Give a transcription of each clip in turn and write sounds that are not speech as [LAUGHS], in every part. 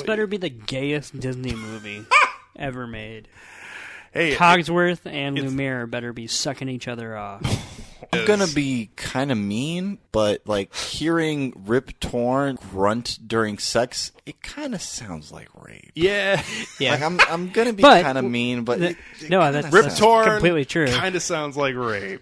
This better be the gayest Disney movie [LAUGHS] ever made. hey, Cogsworth and it's- Lumiere better be sucking each other off. [LAUGHS] I'm gonna be kind of mean, but like hearing Rip Torn grunt during sex, it kind of sounds like rape. yeah, Yeah. Like I'm, I'm gonna be But- kind of mean, but the- it, it no, kinda that's- Rip sounds- Torn completely true. Kind of sounds like rape.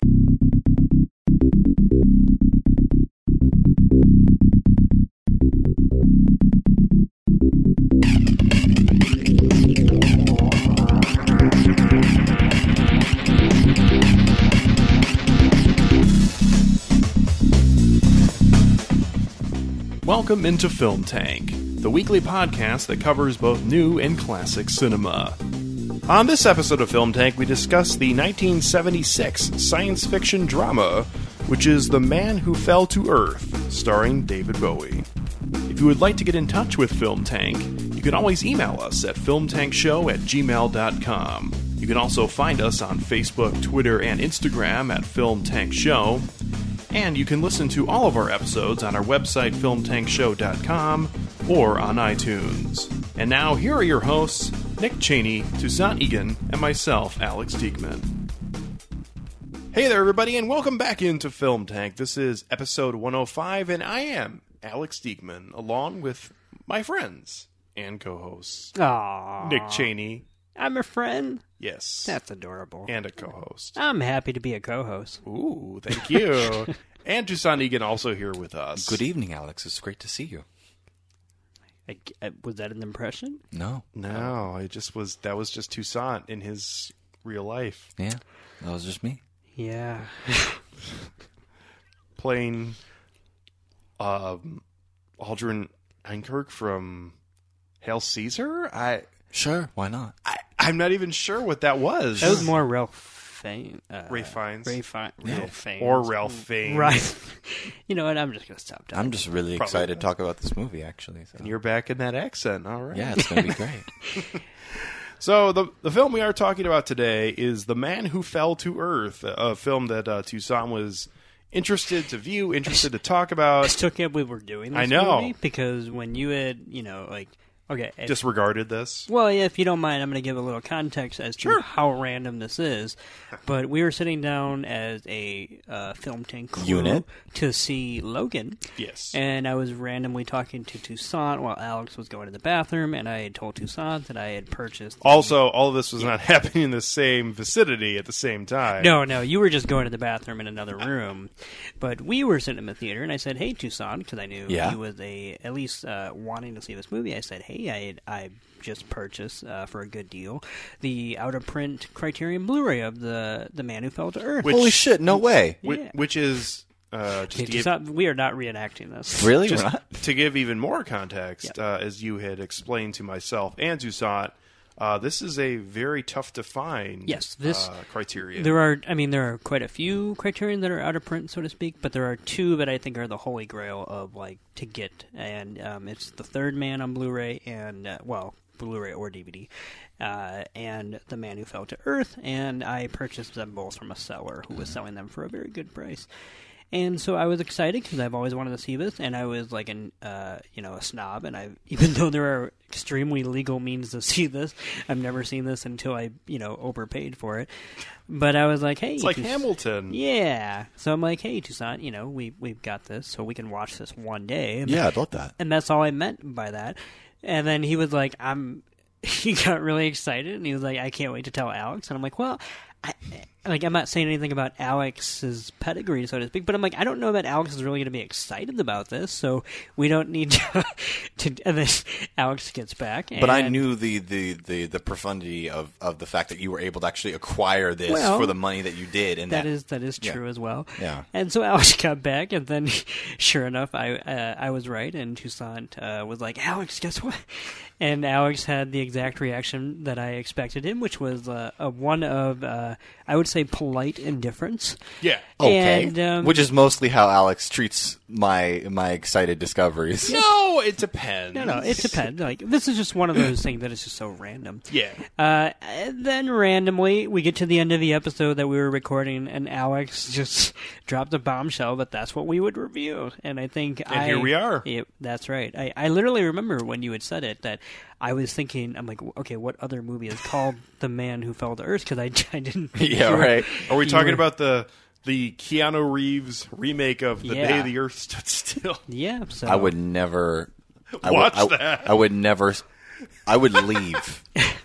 Welcome into Film Tank, the weekly podcast that covers both new and classic cinema. On this episode of Film Tank, we discuss the 1976 science fiction drama, which is The Man Who Fell to Earth, starring David Bowie. If you would like to get in touch with Film Tank, you can always email us at filmtankshow at gmail.com. You can also find us on Facebook, Twitter, and Instagram at Film Tank Show. And you can listen to all of our episodes on our website, filmtankshow.com, or on iTunes. And now, here are your hosts, Nick Cheney, Toussaint Egan, and myself, Alex Diekman. Hey there, everybody, and welcome back into Film Tank. This is episode 105, and I am Alex Diekman, along with my friends and co hosts, Nick Cheney, I'm a friend. Yes, That's adorable. and a co host. I'm happy to be a co-host. Ooh, thank you. [LAUGHS] and Toussaint Egan also here with us. Good evening, Alex. It's great to see you. I, I- was that an impression? No, No, I just was. That was just Toussaint in his real life, yeah, that was just me. Yeah. [LAUGHS] playing um, Aldrin Einkirk from Hail Caesar. I, Sure, why not? I I'm not even sure what that was. That was more Ralph Fiennes. Uh, Ray Fiennes. Ray Fi- Ralph Fiennes. or Ralph Fiennes. Right. [LAUGHS] you know what? I'm just going to stop talking. I'm just really Probably excited not. to talk about this movie. Actually, so. And you're back in that accent. All right. yeah, it's gonna be great. [LAUGHS] [LAUGHS] So the the film we are talking about today is The Man Who Fell to Earth, a film that uh, Toussaint was interested to view, interested to talk I about, still can't believe we're doing this I know. movie because when you had, you know, like, okay. if- disregarded this. well, yeah, if you don't mind, I'm going to give a little context as to how random this is. But we were sitting down as a uh, film tank crew Unit. to see Logan. Yes. And I was randomly talking to Toussaint while Alex was going to the bathroom, and I had told Toussaint that I had purchased. also, all of this was not [LAUGHS] happening in the same vicinity at the same time. No, no, you were just going to the bathroom in another room, but we were sitting in the theater, and I said, "Hey, Toussaint," because I knew Yeah. he was a at least uh, wanting to see this movie. I said, "Hey, I I just purchased uh, for a good deal the out of print Criterion Blu-ray of the the Man Who Fell to Earth." Which- Holy shit! No way. Whi- Yeah. which is uh, just Okay, give, Toussaint, we are not reenacting this. Really? just not? to give even more context, uh, as you had explained to myself and Toussaint, uh, this is a very tough to find. Yes, this- uh, criteria. There are, I mean, there are quite a few Criterion that are out of print, so to speak, but there are two that I think are the holy grail of like to get, and um, it's the Third Man on Blu-ray and uh, well, Blu-ray or DVD, uh, and The Man Who Fell to Earth, and I purchased them both from a seller who was selling them for a very good price. And so I was excited because I've always wanted to see this, and I was like an, uh, you know, a snob. And I, [LAUGHS] even though there are extremely legal means to [LAUGHS] see this, I've never seen this until I, you know, overpaid for it. But I was like, hey, it's like Tous- Hamilton. yeah. So I'm like, hey, Toussaint, you know, we we've got this, so we can watch this one day. And, [LAUGHS] Yeah, I'd love that. and that's all I meant by that. And then he was like, I'm. He got really excited, and he was like, I can't wait to tell Alex. And I'm like, well, I, like I'm not saying anything about Alex's pedigree, so to speak, but I'm like, I don't know that Alex is really going to be excited about this, so we don't need to. [LAUGHS] to and then Alex gets back, But I knew the, the, the, the profundity of, of the fact that you were able to actually acquire this Well, for the money that you did, and that that, is that is yeah. true as well. Yeah. And so Alex [LAUGHS] got back, and then [LAUGHS] sure enough, I uh, I was right, and Toussaint uh, was like, "Alex, guess what?" And Alex had the exact reaction that I expected him, which was uh, a one of uh, I would say polite indifference. Yeah. okay, And, um, which is mostly how Alex treats my my excited discoveries. No, it depends. No, no, it depends. Like this is just one of those things that is just so random. Yeah. Uh, then randomly, we get to the end of the episode that we were recording, and Alex [LAUGHS] just dropped a bombshell that that's what we would review. And I think And I, here we are. Yep, that's right. I, I literally remember when you had said it that I was thinking, I'm like, okay, what other movie is called The Man Who Fell to Earth? Because I, [LAUGHS] I didn't. [LAUGHS] Yeah, [LAUGHS] you were- right. Are we talking were- about the the Keanu Reeves remake of The Yeah. Day the Earth Stood Still? Yeah, so I would never I Watch would, that. I would never. I would leave.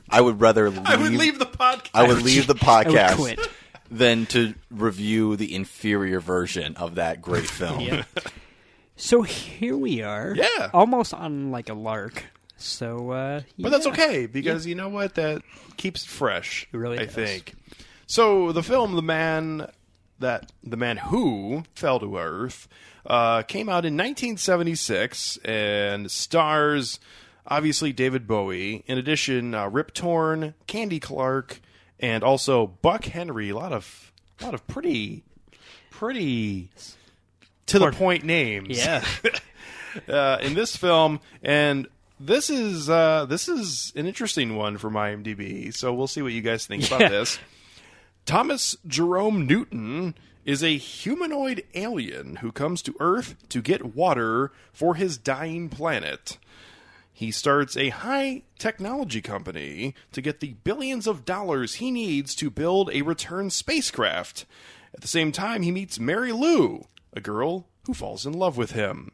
I would rather leave. I would leave the podcast. I would leave the podcast quit. than to review the inferior version of that great film. Yeah. so here we are. Yeah. almost on like a lark. So, uh, But that's okay because you know what? That keeps it fresh. It really I does. think. So the film, the man that the man who fell to Earth, uh, came out in 1976 and stars obviously David Bowie. In addition, uh, Rip Torn, Candy Clark, and also Buck Henry. A lot of, a lot of pretty, pretty to the point names Yeah. [LAUGHS] uh, in this film, and this is uh, this is an interesting one for my IMDb. So we'll see what you guys think about Yeah. this. Thomas Jerome Newton is a humanoid alien who comes to Earth to get water for his dying planet. He starts a high technology company to get the billions of dollars he needs to build a return spacecraft. At the same time, he meets Mary Lou, a girl who falls in love with him.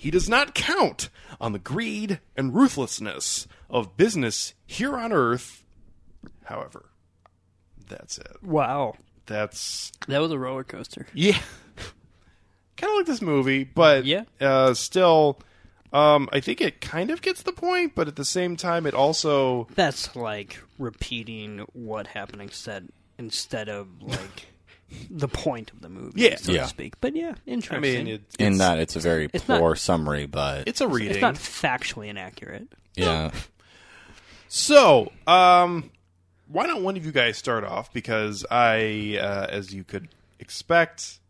He does not count on the greed and ruthlessness of business here on Earth. However, that's it. wow. That's That was a roller coaster. yeah, kind of like this movie, but Yeah. uh, still, um, I think it kind of gets the point, but at the same time, it also That's like repeating what happened instead instead of like the point of the movie, Yeah. so Yeah. to speak. But yeah, interesting. I interesting. mean, it, In that, it's a very it's poor not- summary, but it's a reading. it's not factually inaccurate. yeah. [LAUGHS] So, um, why don't one of you guys start off? Because I, uh, as you could expect,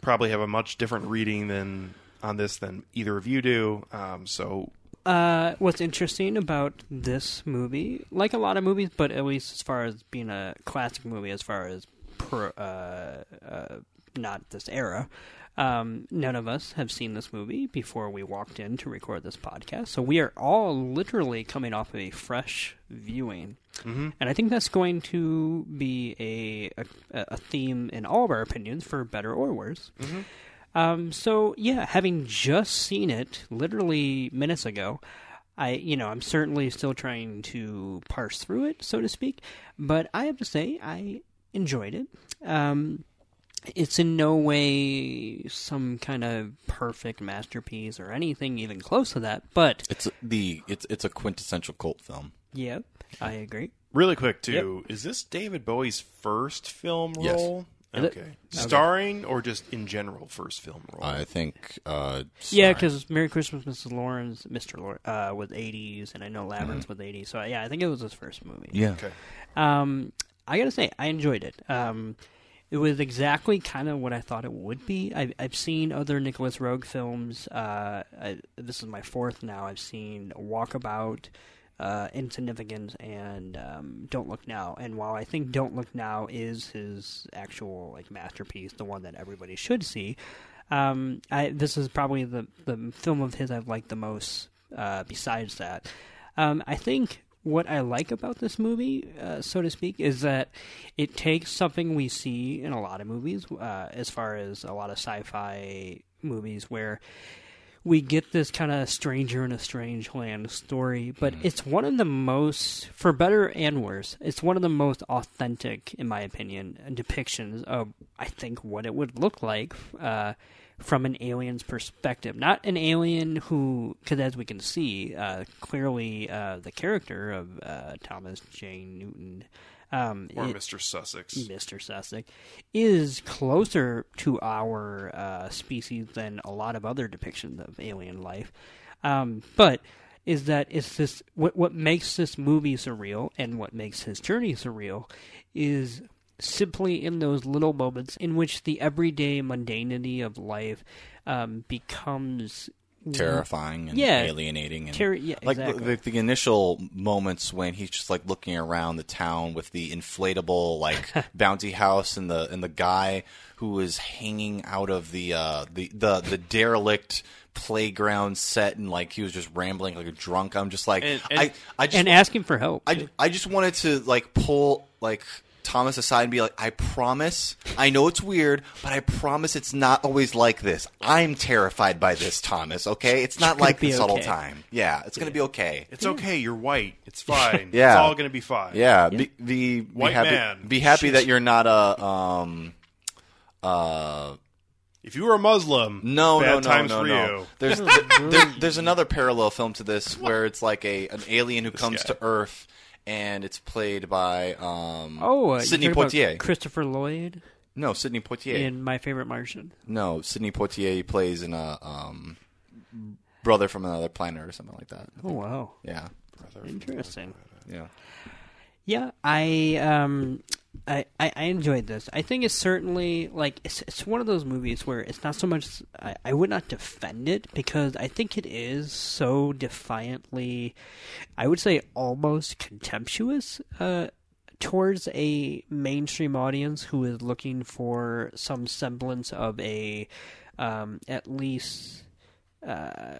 probably have a much different reading than on this than either of you do. Um, so, Uh, what's interesting about this movie, like a lot of movies, but at least as far as being a classic movie, as far as pro, uh, uh, not this era, um, none of us have seen this movie before we walked in to record this podcast. So we are all literally coming off of a fresh viewing. Mm-hmm. And I think that's going to be a, a, a theme in all of our opinions, for better or worse. Um, so yeah, having just seen it literally minutes ago, I you know I'm certainly still trying to parse through it, so to speak. But I have to say I enjoyed it. Um, it's in no way some kind of perfect masterpiece or anything even close to that. But It's the it's it's a quintessential cult film. yeah, I agree. really quick too, is this David Bowie's first film Yes. role? Is it? Okay. Starring or just in general first film role? I think. Uh, Yeah, because Merry Christmas, Mrs. Lawrence, Mr. Lawrence uh, was 80s, and I know Labyrinth was 80s. So yeah, I think it was his first movie. yeah, okay. Um, I gotta say, I enjoyed it. Um, it was exactly kind of what I thought it would be. I, I've seen other Nicolas Roeg films. Uh, I, this is my fourth now. I've seen Walkabout, uh, Insignificance, and um, Don't Look Now. And while I think Don't Look Now is his actual like masterpiece, the one that everybody should see, um, I, this is probably the the film of his I've liked the most. Uh, besides that, um, I think what I like about this movie, uh, so to speak, is that it takes something we see in a lot of movies, uh, as far as a lot of sci-fi movies, where we get this kind of stranger in a strange land story, but it's one of the most, for better and worse, it's one of the most authentic, in my opinion, depictions of, I think, what it would look like uh, from an alien's perspective. Not an alien who, because as we can see, uh, clearly uh, the character of uh, Thomas J. Newton. Um, Or it- Mr. Sussex. Mr. Sussex, is closer to our uh, species than a lot of other depictions of alien life. Um, but is that it's this what what makes this movie surreal and what makes his journey surreal is simply in those little moments in which the everyday mundanity of life um, becomes terrifying and Yeah. alienating and Terri- yeah, like the- the, the initial moments when he's just like looking around the town with the inflatable like [LAUGHS] bounty house and the and the guy who is hanging out of the uh the the, the derelict playground set and like he was just rambling like a drunk i'm just like And- and- i i just and asking for help. I, I just wanted to like pull like Thomas aside and be like, I promise. I know it's weird, but I promise it's not always like this. I'm terrified by this, Thomas. Okay, it's not gonna like be this all the okay. time. Yeah, it's gonna be okay. It's okay. You're white. It's [LAUGHS] fine. Yeah. It's all going to be fine. Yeah, be, be, be White happy. man. Be happy Shit. that you're not a um uh If you were a Muslim, no bad no no times no for no. There's [LAUGHS] there, there's another parallel film to this where it's like a an alien who comes guy. to Earth and it's played by um oh, uh, you Sidney about Poitier. Christopher Lloyd no, Sidney Poitier. in My Favorite Martian. No, Sidney Poitier plays in a um, brother from another planet or something like that. Oh wow, Yeah, interesting. yeah. Yeah, I um, I, I enjoyed this. I think it's certainly like it's it's one of those movies where it's not so much. I, I would not defend it because I think it is so defiantly, I would say almost contemptuous. Uh, towards a mainstream audience who is looking for some semblance of a um, at least uh,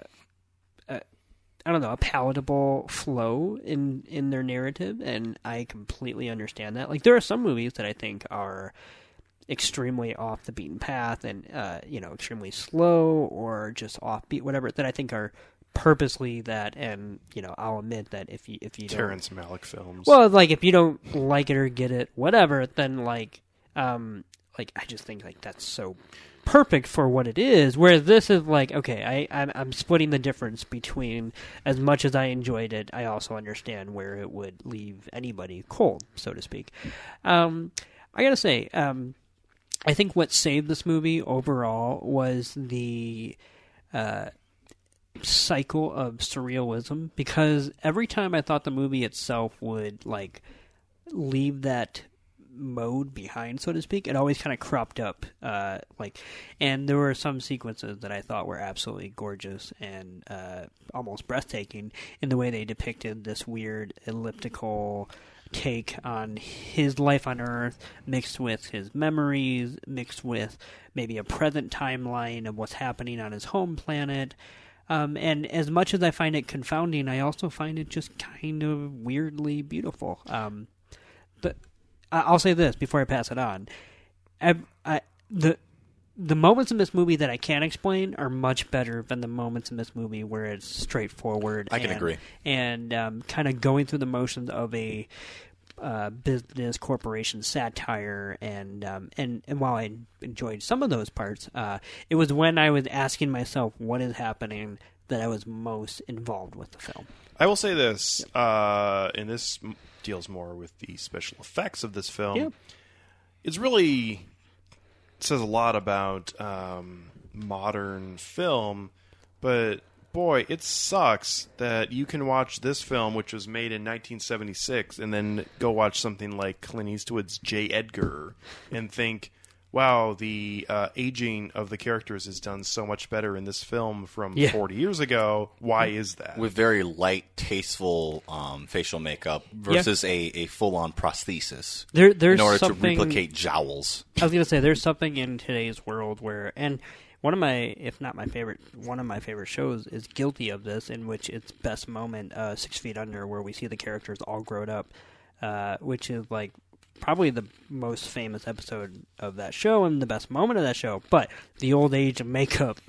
I don't know a palatable flow in in their narrative, and I completely understand that. Like there are some movies that I think are extremely off the beaten path and uh, you know extremely slow or just offbeat, whatever that I think are purposely that. And you know I'll admit that if you if you don't Terrence Malick films. well, like if you don't like it or get it, whatever, then like, um, like I just think like that's so perfect for what it is. Whereas this is like, okay, I I'm, I'm splitting the difference between as much as I enjoyed it, I also understand where it would leave anybody cold, so to speak. Um, I gotta say, um, I think what saved this movie overall was the uh, cycle of surrealism because every time I thought the movie itself would like leave that mode behind, so to speak, it always kind of cropped up. Uh, like, and there were some sequences that I thought were absolutely gorgeous and uh, almost breathtaking in the way they depicted this weird elliptical take on his life on Earth, mixed with his memories, mixed with maybe a present timeline of what's happening on his home planet. Um, and as much as I find it confounding, I also find it just kind of weirdly beautiful. Um, but I'll say this before I pass it on: I, I, the the moments in this movie that I can't explain are much better than the moments in this movie where it's straightforward. I can and, agree. And um, kind of going through the motions of a uh, business corporation satire, and um, and and while I enjoyed some of those parts, uh, it was when I was asking myself what is happening that I was most involved with the film. I will say this, uh, and this m- deals more with the special effects of this film. Yeah. It's really says a lot about um, modern film, but boy, it sucks that you can watch this film, which was made in 1976, and then go watch something like Clint Eastwood's J. Edgar and think, wow, the uh, aging of the characters is done so much better in this film from Yeah. 40 years ago. Why is that? With very light, tasteful um, facial makeup versus a, a full on prosthesis There, there's in order something, to replicate jowls. I was gonna say there's something in today's world where, and one of my, if not my favorite, one of my favorite shows is guilty of this, in which its best moment, uh, Six Feet Under, where we see the characters all grown up, uh, which is like probably the most famous episode of that show and the best moment of that show. But the old age of makeup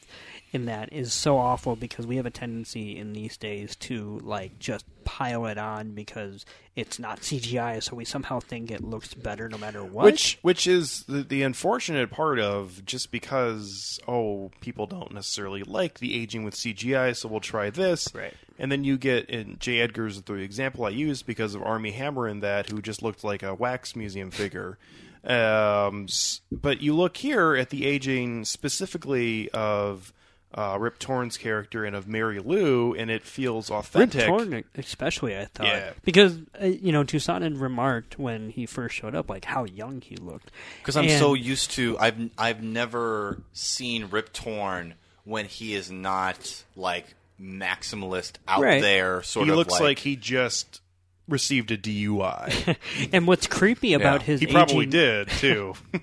in that is so awful because we have a tendency in these days to like just pile it on because it's not CGI, so we somehow think it looks better no matter what. Which which is the, the unfortunate part of just because oh people don't necessarily like the aging with CGI, so we'll try this. Right. And then you get in J. Edgar's the example I used because of Armie Hammer in that, who just looked like a wax museum figure. [LAUGHS] Um, but you look here at the aging specifically of uh, Rip Torn's character and of Mary Lou, and it feels Rip authentic. Torn, especially, I thought, Yeah. because uh, you know Toussaint had remarked when he first showed up, like how young he looked. Because I'm And- so used to I've I've never seen Rip Torn when he is not like maximalist out Right. there sort he of looks like, like he just received a DUI. [LAUGHS] And what's creepy about Yeah. his he probably aging, did too. [LAUGHS]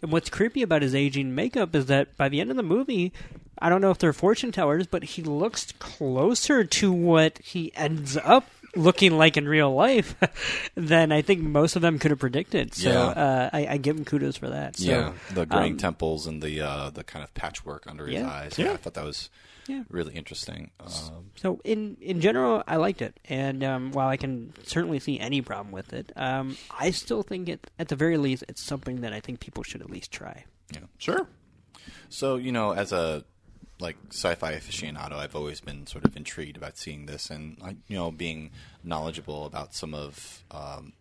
And what's creepy about his aging makeup is that by the end of the movie, I don't know if they're fortune tellers, but he looks closer to what he ends up looking like in real life [LAUGHS] than I think most of them could have predicted. So Yeah. uh, I, I give him kudos for that. So, yeah, the graying um, temples and the uh, the kind of patchwork under his Yeah. eyes. Yeah. I thought that was Yeah. really interesting. Um, So in in general, I liked it, and um, while I can certainly see any problem with it, um, I still think it at the very least it's something that I think people should at least try. yeah. sure. So you know, as a like sci-fi aficionado, I've always been sort of intrigued about seeing this, and I- you know, being knowledgeable about some of um,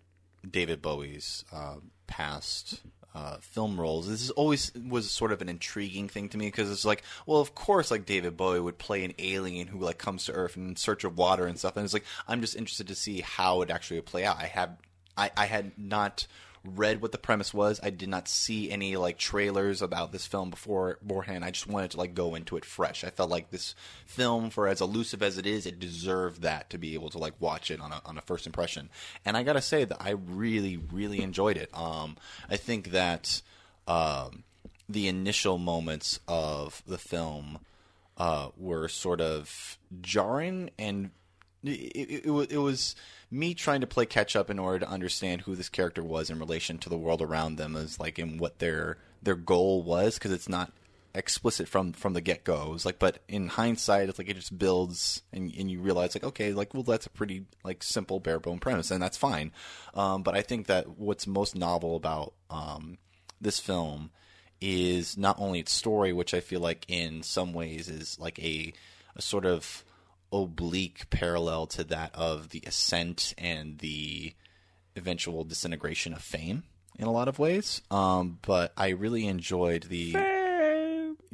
David Bowie's uh, past uh, film roles. This is always was sort of an intriguing thing to me because it's like, well, of course, like David Bowie would play an alien who like comes to Earth in search of water and stuff, and it's like I'm just interested to see how it actually would play out. I have, I, I had not read what the premise was. I did not see any like trailers about this film before beforehand. I just wanted to like go into it fresh. I felt like this film, for as elusive as it is, it deserved that to be able to like watch it on a on a first impression. And I gotta say that I really really enjoyed it. Um, I think that um, the initial moments of the film uh, were sort of jarring and it, it, it, was me trying to play catch up in order to understand who this character was in relation to the world around them as like and what their their goal was because it's not explicit from from the get go. It was like, but in hindsight, it's like it just builds and and you realize like, okay, like well, that's a pretty like simple bare bone premise, and that's fine. Um, but I think that what's most novel about um, this film is not only its story, which I feel like in some ways is like a a sort of oblique parallel to that of the ascent and the eventual disintegration of fame in a lot of ways. Um, but I really enjoyed the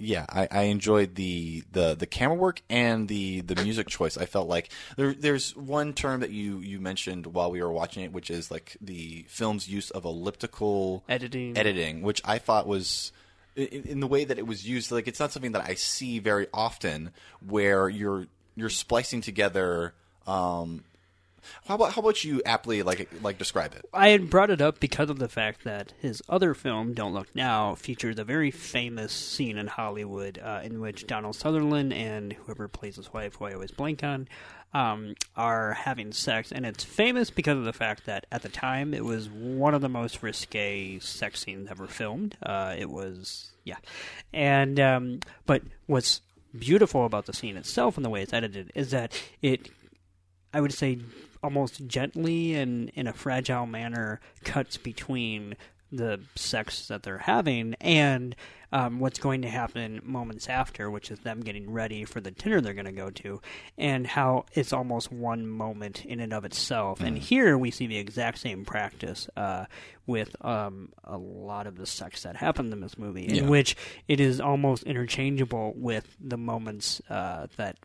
yeah, I, I enjoyed the, the the camera work and the the music choice. I felt like there there's one term that you you mentioned while we were watching it, which is like the film's use of elliptical Editing. editing, which I thought was in, in the way that it was used. Like it's not something that I see very often, where you're you're splicing together. Um, how about how about you aptly like like describe it? I had brought it up because of the fact that his other film, Don't Look Now, features a very famous scene in Hollywood uh, in which Donald Sutherland and whoever plays his wife, who I always blank on, um, are having sex. And it's famous because of the fact that at the time it was one of the most risque sex scenes ever filmed. Uh, it was, yeah. And, um, but what's beautiful about the scene itself and the way it's edited is that it I would say almost gently and in a fragile manner cuts between the sex that they're having and um, what's going to happen moments after, which is them getting ready for the dinner they're going to go to, and how it's almost one moment in and of itself. And here we see the exact same practice uh, with um, a lot of the sex that happened in this movie, in Yeah. which it is almost interchangeable with the moments uh, that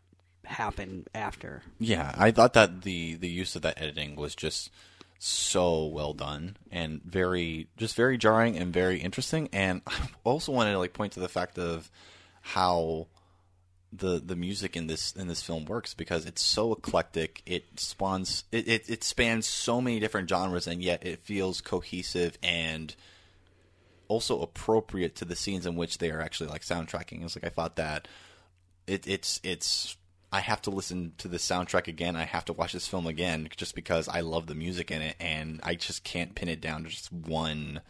happen after. Yeah, I thought that the the use of that editing was just so well done and very just very jarring and very interesting. And [LAUGHS] I also wanted to like point to the fact of how the the music in this in this film works because it's so eclectic. It spawns it, it, it spans so many different genres and yet it feels cohesive and also appropriate to the scenes in which they are actually like soundtracking. It's like I thought that it, it's it's I have to listen to the soundtrack again. I have to watch this film again just because I love the music in it, and I just can't pin it down to just one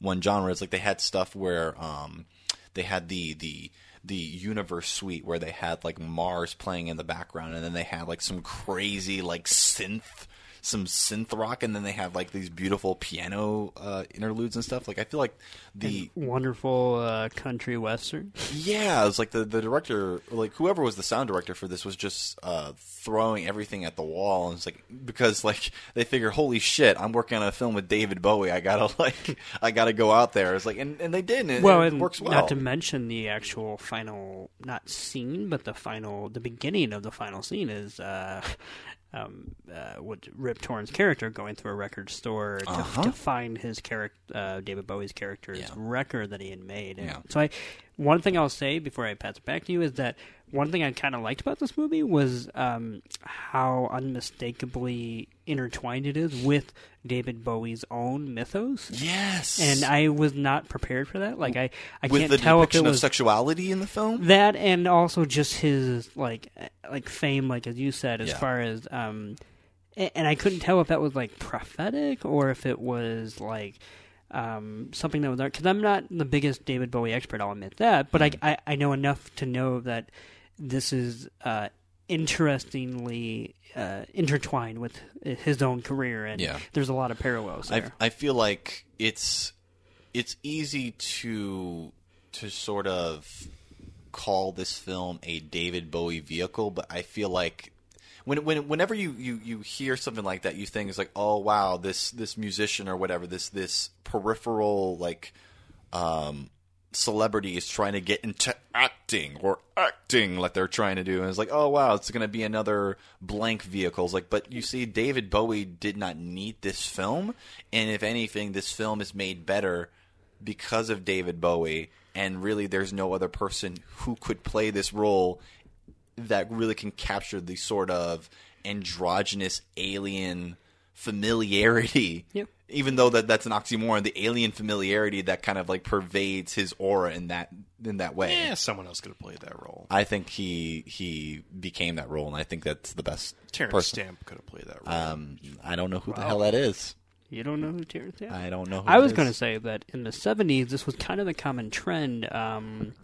one genre. It's like they had stuff where um, they had the the the universe suite where they had like Mars playing in the background, and then they had like some crazy like synth some synth rock, and then they have like these beautiful piano uh, interludes and stuff. Like I feel like the wonderful uh, country western. yeah, it's like the, the director, like whoever was the sound director for this was just uh, throwing everything at the wall, and it's like because like they figure, holy shit, I'm working on a film with David Bowie, I gotta [LAUGHS] like I gotta go out there. It's like, and, and they did, and it, well, it and works well. not to mention the actual final, not scene, but the final, the beginning of the final scene is uh, um, uh, what Rip Torn's character going through a record store to, Uh-huh. to find his character, uh, David Bowie's character's Yeah. record that he had made. And Yeah. So I, one thing I'll say before I pass it back to you is that one thing I kind of liked about this movie was um, how unmistakably intertwined it is with David Bowie's own mythos. Yes. And I was not prepared for that. Like I, I with can't the tell if it was sexuality in the film. that and also just his like like fame like as you said as Yeah. far as um and I couldn't tell if that was like prophetic or if it was like um something that was because I'm not the biggest David Bowie expert I'll admit that but Mm-hmm. I, I I know enough to know that this is uh interestingly uh, intertwined with his own career and Yeah. there's a lot of parallels I. I feel like it's it's easy to to sort of call this film a David Bowie vehicle, but I feel like when, when whenever you, you, you hear something like that, you think it's like, oh wow, this this musician or whatever, this this peripheral like um, celebrity is trying to get into acting or acting like they're trying to do, and it's like, oh wow, it's going to be another blank vehicle. It's like, but you see, David Bowie did not need this film, and if anything, this film is made better because of David Bowie. And really, there's no other person who could play this role that really can capture the sort of androgynous alien familiarity. Yep. Even though that that's an oxymoron, the alien familiarity that kind of like pervades his aura in that in that way. Yeah, someone else could have played that role. I think he he became that role, and I think that's the best Terence person. Stamp could have played that role. Um, I don't know who the hell that is. you don't know who Terence is? I don't know. Who I that was going to say that in the 70s, this was kind of a common trend. Um,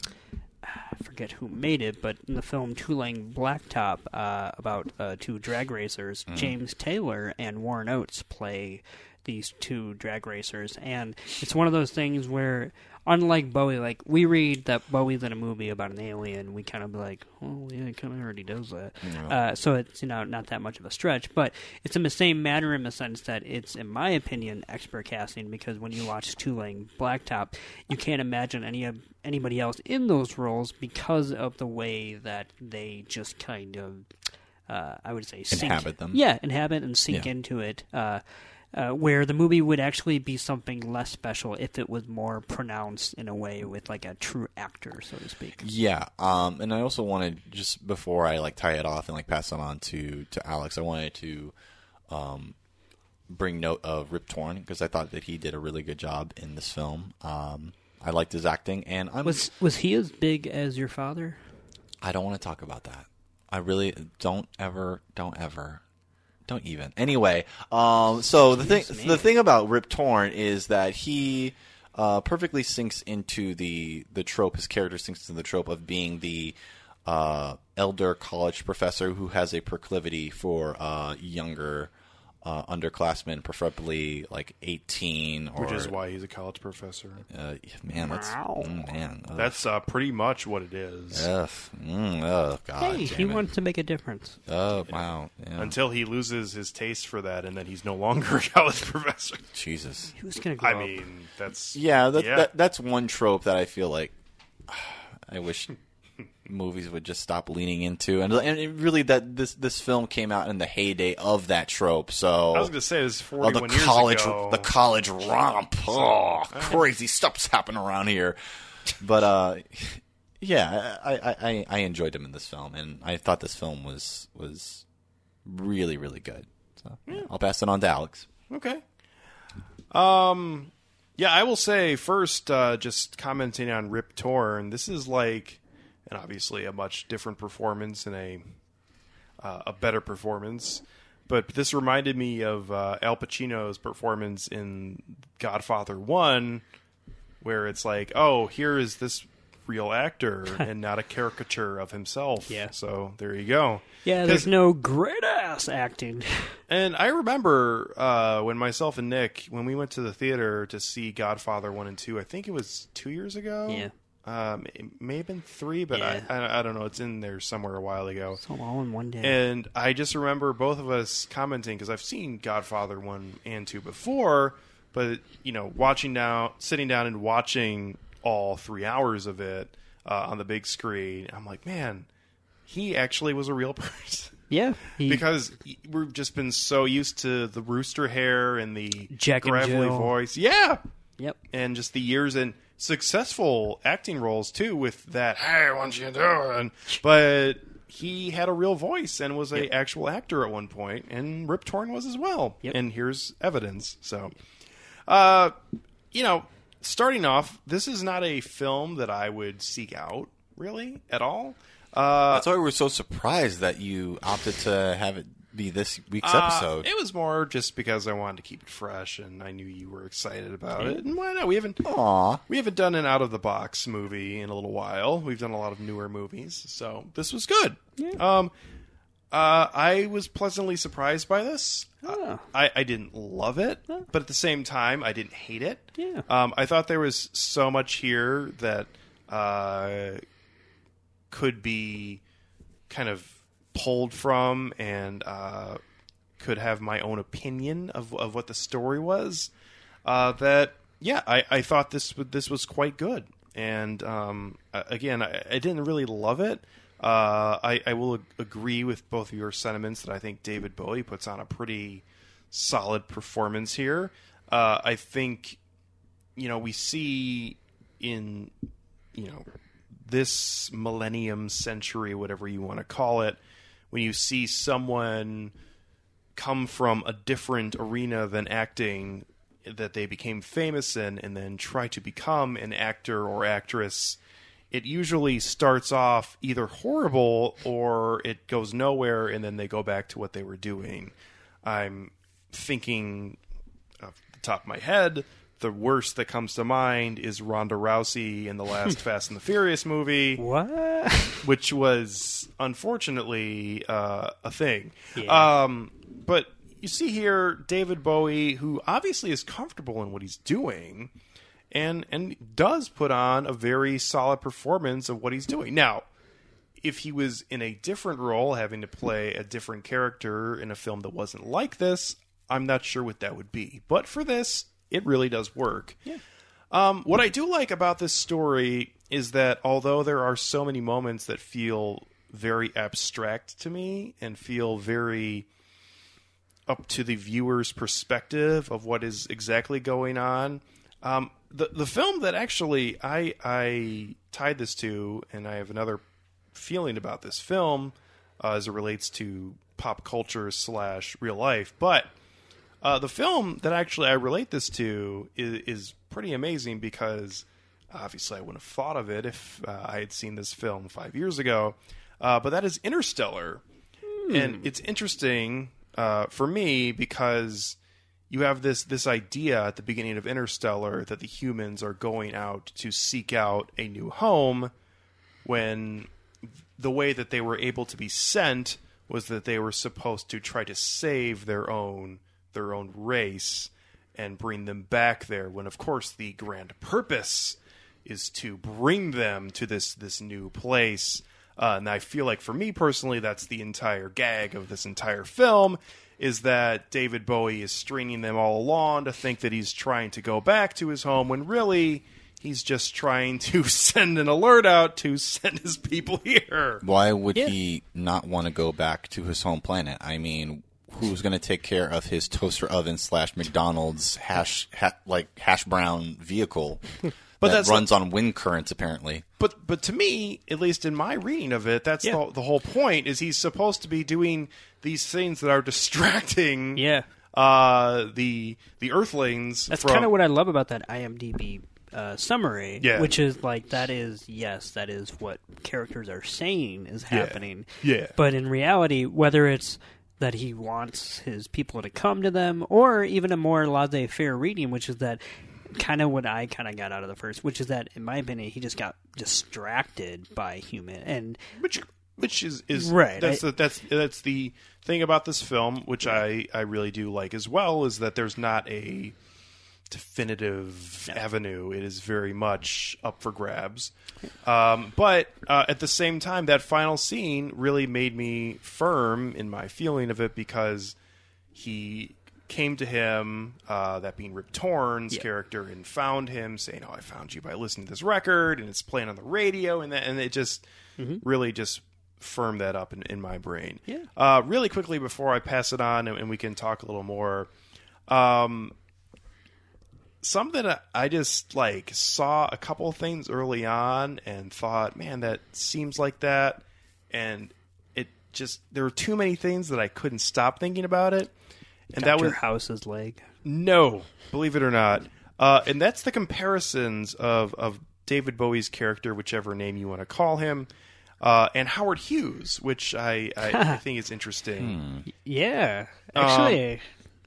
I forget who made it, but in the film Two Lane Blacktop, uh, about uh, two drag racers, Mm-hmm. James Taylor and Warren Oates play these two drag racers. And it's one of those things where, unlike Bowie, like, we read that Bowie's in a movie about an alien, we kind of be like, oh, yeah, he kind of already does that. Uh, so it's, you know, not that much of a stretch. But it's in the same manner in the sense that it's, in my opinion, expert casting because when you watch Two Lane Blacktop, you can't imagine any of anybody else in those roles because of the way that they just kind of, uh, I would say, sink, Inhabit them. Yeah, inhabit and sink Yeah. into it. Uh, uh, where the movie would actually be something less special if it was more pronounced in a way with like a true actor, so to speak. Yeah, um, and I also wanted just before I like tie it off and like pass it on to to Alex, I wanted to um, bring note of Rip Torn because I thought that he did a really good job in this film. Um, I liked his acting, and I'm Was was he as big as your father? I don't want to talk about that. I really don't ever, don't ever, don't even. Anyway, um, so the thing, Jeez, the thing about Rip Torn is that he uh, perfectly sinks into the the trope. His character sinks into the trope of being the uh, elder college professor who has a proclivity for uh, younger uh, underclassmen, preferably like eighteen, or which is why he's a college professor. uh, man, that's Wow. mm, man, ugh. That's uh, pretty much what it is. Ugh, mm, oh god, hey, he it. wants to make a difference. Oh wow! Yeah. Until he loses his taste for that, and then he's no longer [LAUGHS] a college professor. Jesus. He was gonna grow I up. mean, that's Yeah, that, Yeah. That, that's one trope that I feel like [SIGHS] I wish movies would just stop leaning into, and and really that this this film came out in the heyday of that trope. So I was gonna say this of forty-one the years college ago. the college romp. Oh, crazy stuff's happening around here. But uh, yeah, I, I, I, I enjoyed him in this film, and I thought this film was was really really good. So I'll pass it on to Alex. Okay. Um, yeah, I will say first, uh, just commenting on Rip Torn. This is like, and obviously a much different performance and a uh, a better performance. But this reminded me of uh, Al Pacino's performance in Godfather One, where it's like, oh, here is this real actor [LAUGHS] and not a caricature of himself. Yeah. So there you go. Yeah, there's no great ass acting. [LAUGHS] and I remember uh, when myself and Nick, when we went to the theater to see Godfather one and two, I think it was two years ago. Yeah. Um, it may have been three, but Yeah. I, I I don't know. It's in there somewhere a while ago. So all in one day. And I just remember both of us commenting because I've seen Godfather one and two before, but you know, watching now, sitting down and watching all three hours of it uh, on the big screen, I'm like, man, he actually was a real [LAUGHS] person. Yeah, he- because we've just been so used to the rooster hair and the Jack and gravelly Jill. voice. Yeah, Yep. and just the years and successful acting roles too with that hey what you doing [LAUGHS] but he had a real voice and was a Yep. actual actor at one point and rip torn was as well Yep. and here's evidence so uh you know starting off this is not a film that i would seek out really at all uh That's why we were so surprised that you opted to have it be this week's Uh, episode. it was more just because I wanted to keep it fresh, and I knew you were excited about it. And why not? We haven't Aw. we haven't done an out of the box movie in a little while. We've done a lot of newer movies, so this was good. Um, uh, I was pleasantly surprised by this. Oh. I, I didn't love it, but at the same time, I didn't hate it. Yeah. Um, I thought there was so much here that uh, could be kind of pulled from and uh, could have my own opinion of, of what the story was. Uh, that yeah, I, I thought this this was quite good. And um, again, I, I didn't really love it. Uh, I, I will ag- agree with both of your sentiments that I think David Bowie puts on a pretty solid performance here. Uh, I think you know we see in you know this millennium century whatever you want to call it when you see someone come from a different arena than acting that they became famous in and then try to become an actor or actress it usually starts off either horrible or it goes nowhere and then they go back to what they were doing. I'm thinking off the top of my head, the worst that comes to mind is Ronda Rousey in the last [LAUGHS] Fast and the Furious movie, What? which was unfortunately uh, a thing. Yeah. Um, but you see here David Bowie, who obviously is comfortable in what he's doing, and and does put on a very solid performance of what he's doing. Now, if he was in a different role, having to play a different character in a film that wasn't like this, I'm not sure what that would be. But for this, it really does work. Yeah. Um, what I do like about this story is that although there are so many moments that feel very abstract to me and feel very up to the viewer's perspective of what is exactly going on. Um, the the film that actually I I tied this to, and I have another feeling about this film uh, as it relates to pop culture slash real life, but uh, the film that actually I relate this to is, is pretty amazing because obviously I wouldn't have thought of it if uh, I had seen this film five years ago. Uh, but that is Interstellar, and it's interesting uh, for me because you have this this idea at the beginning of Interstellar that the humans are going out to seek out a new home when the way that they were able to be sent was that they were supposed to try to save their own their own race and bring them back there when of course the grand purpose is to bring them to this this new place uh, and I feel like for me personally that's the entire gag of this entire film is that David Bowie is stringing them all along to think that he's trying to go back to his home when really he's just trying to [LAUGHS] send an alert out to send his people here. Why would Yeah. he not want to go back to his home planet? I mean, who's going to take care of his toaster oven slash McDonald's hash ha- like hash brown vehicle [LAUGHS] But that that's runs on wind currents? Apparently, But but to me, at least in my reading of it, that's Yeah. the, the whole point. Is he's supposed to be doing these things that are [LAUGHS] distracting. Yeah. Uh, the the Earthlings. That's from- kind of what I love about that IMDb uh, summary, Yeah. which is like that is yes, that is what characters are saying is happening. Yeah. But in reality, whether it's that he wants his people to come to them, or even a more laissez-faire reading, which is that kind of what I kind of got out of the first, which is that in my opinion, he just got distracted by human and which which is is Right, That's I- the, that's that's the thing about this film, which I I really do like as well, is that there's not a definitive avenue. It is very much up for grabs. Um, but uh, at the same time, that final scene really made me firm in my feeling of it because he came to him, uh, that being Rip Torn's Yeah. character, and found him, saying, "Oh, I found you by listening to this record, and it's playing on the radio," and that, and it just really just firm that up in, in my brain. Yeah. Uh, really quickly before I pass it on and, and we can talk a little more. Um, something I just like saw a couple of things early on and thought, man, that seems like that, and it just there were too many things that I couldn't stop thinking about it, and that Dr. was House's leg. no, believe it or not, uh, and that's the comparisons of of David Bowie's character, whichever name you want to call him. Uh, and Howard Hughes, which I, I, [LAUGHS] I think is interesting Yeah, Um, actually,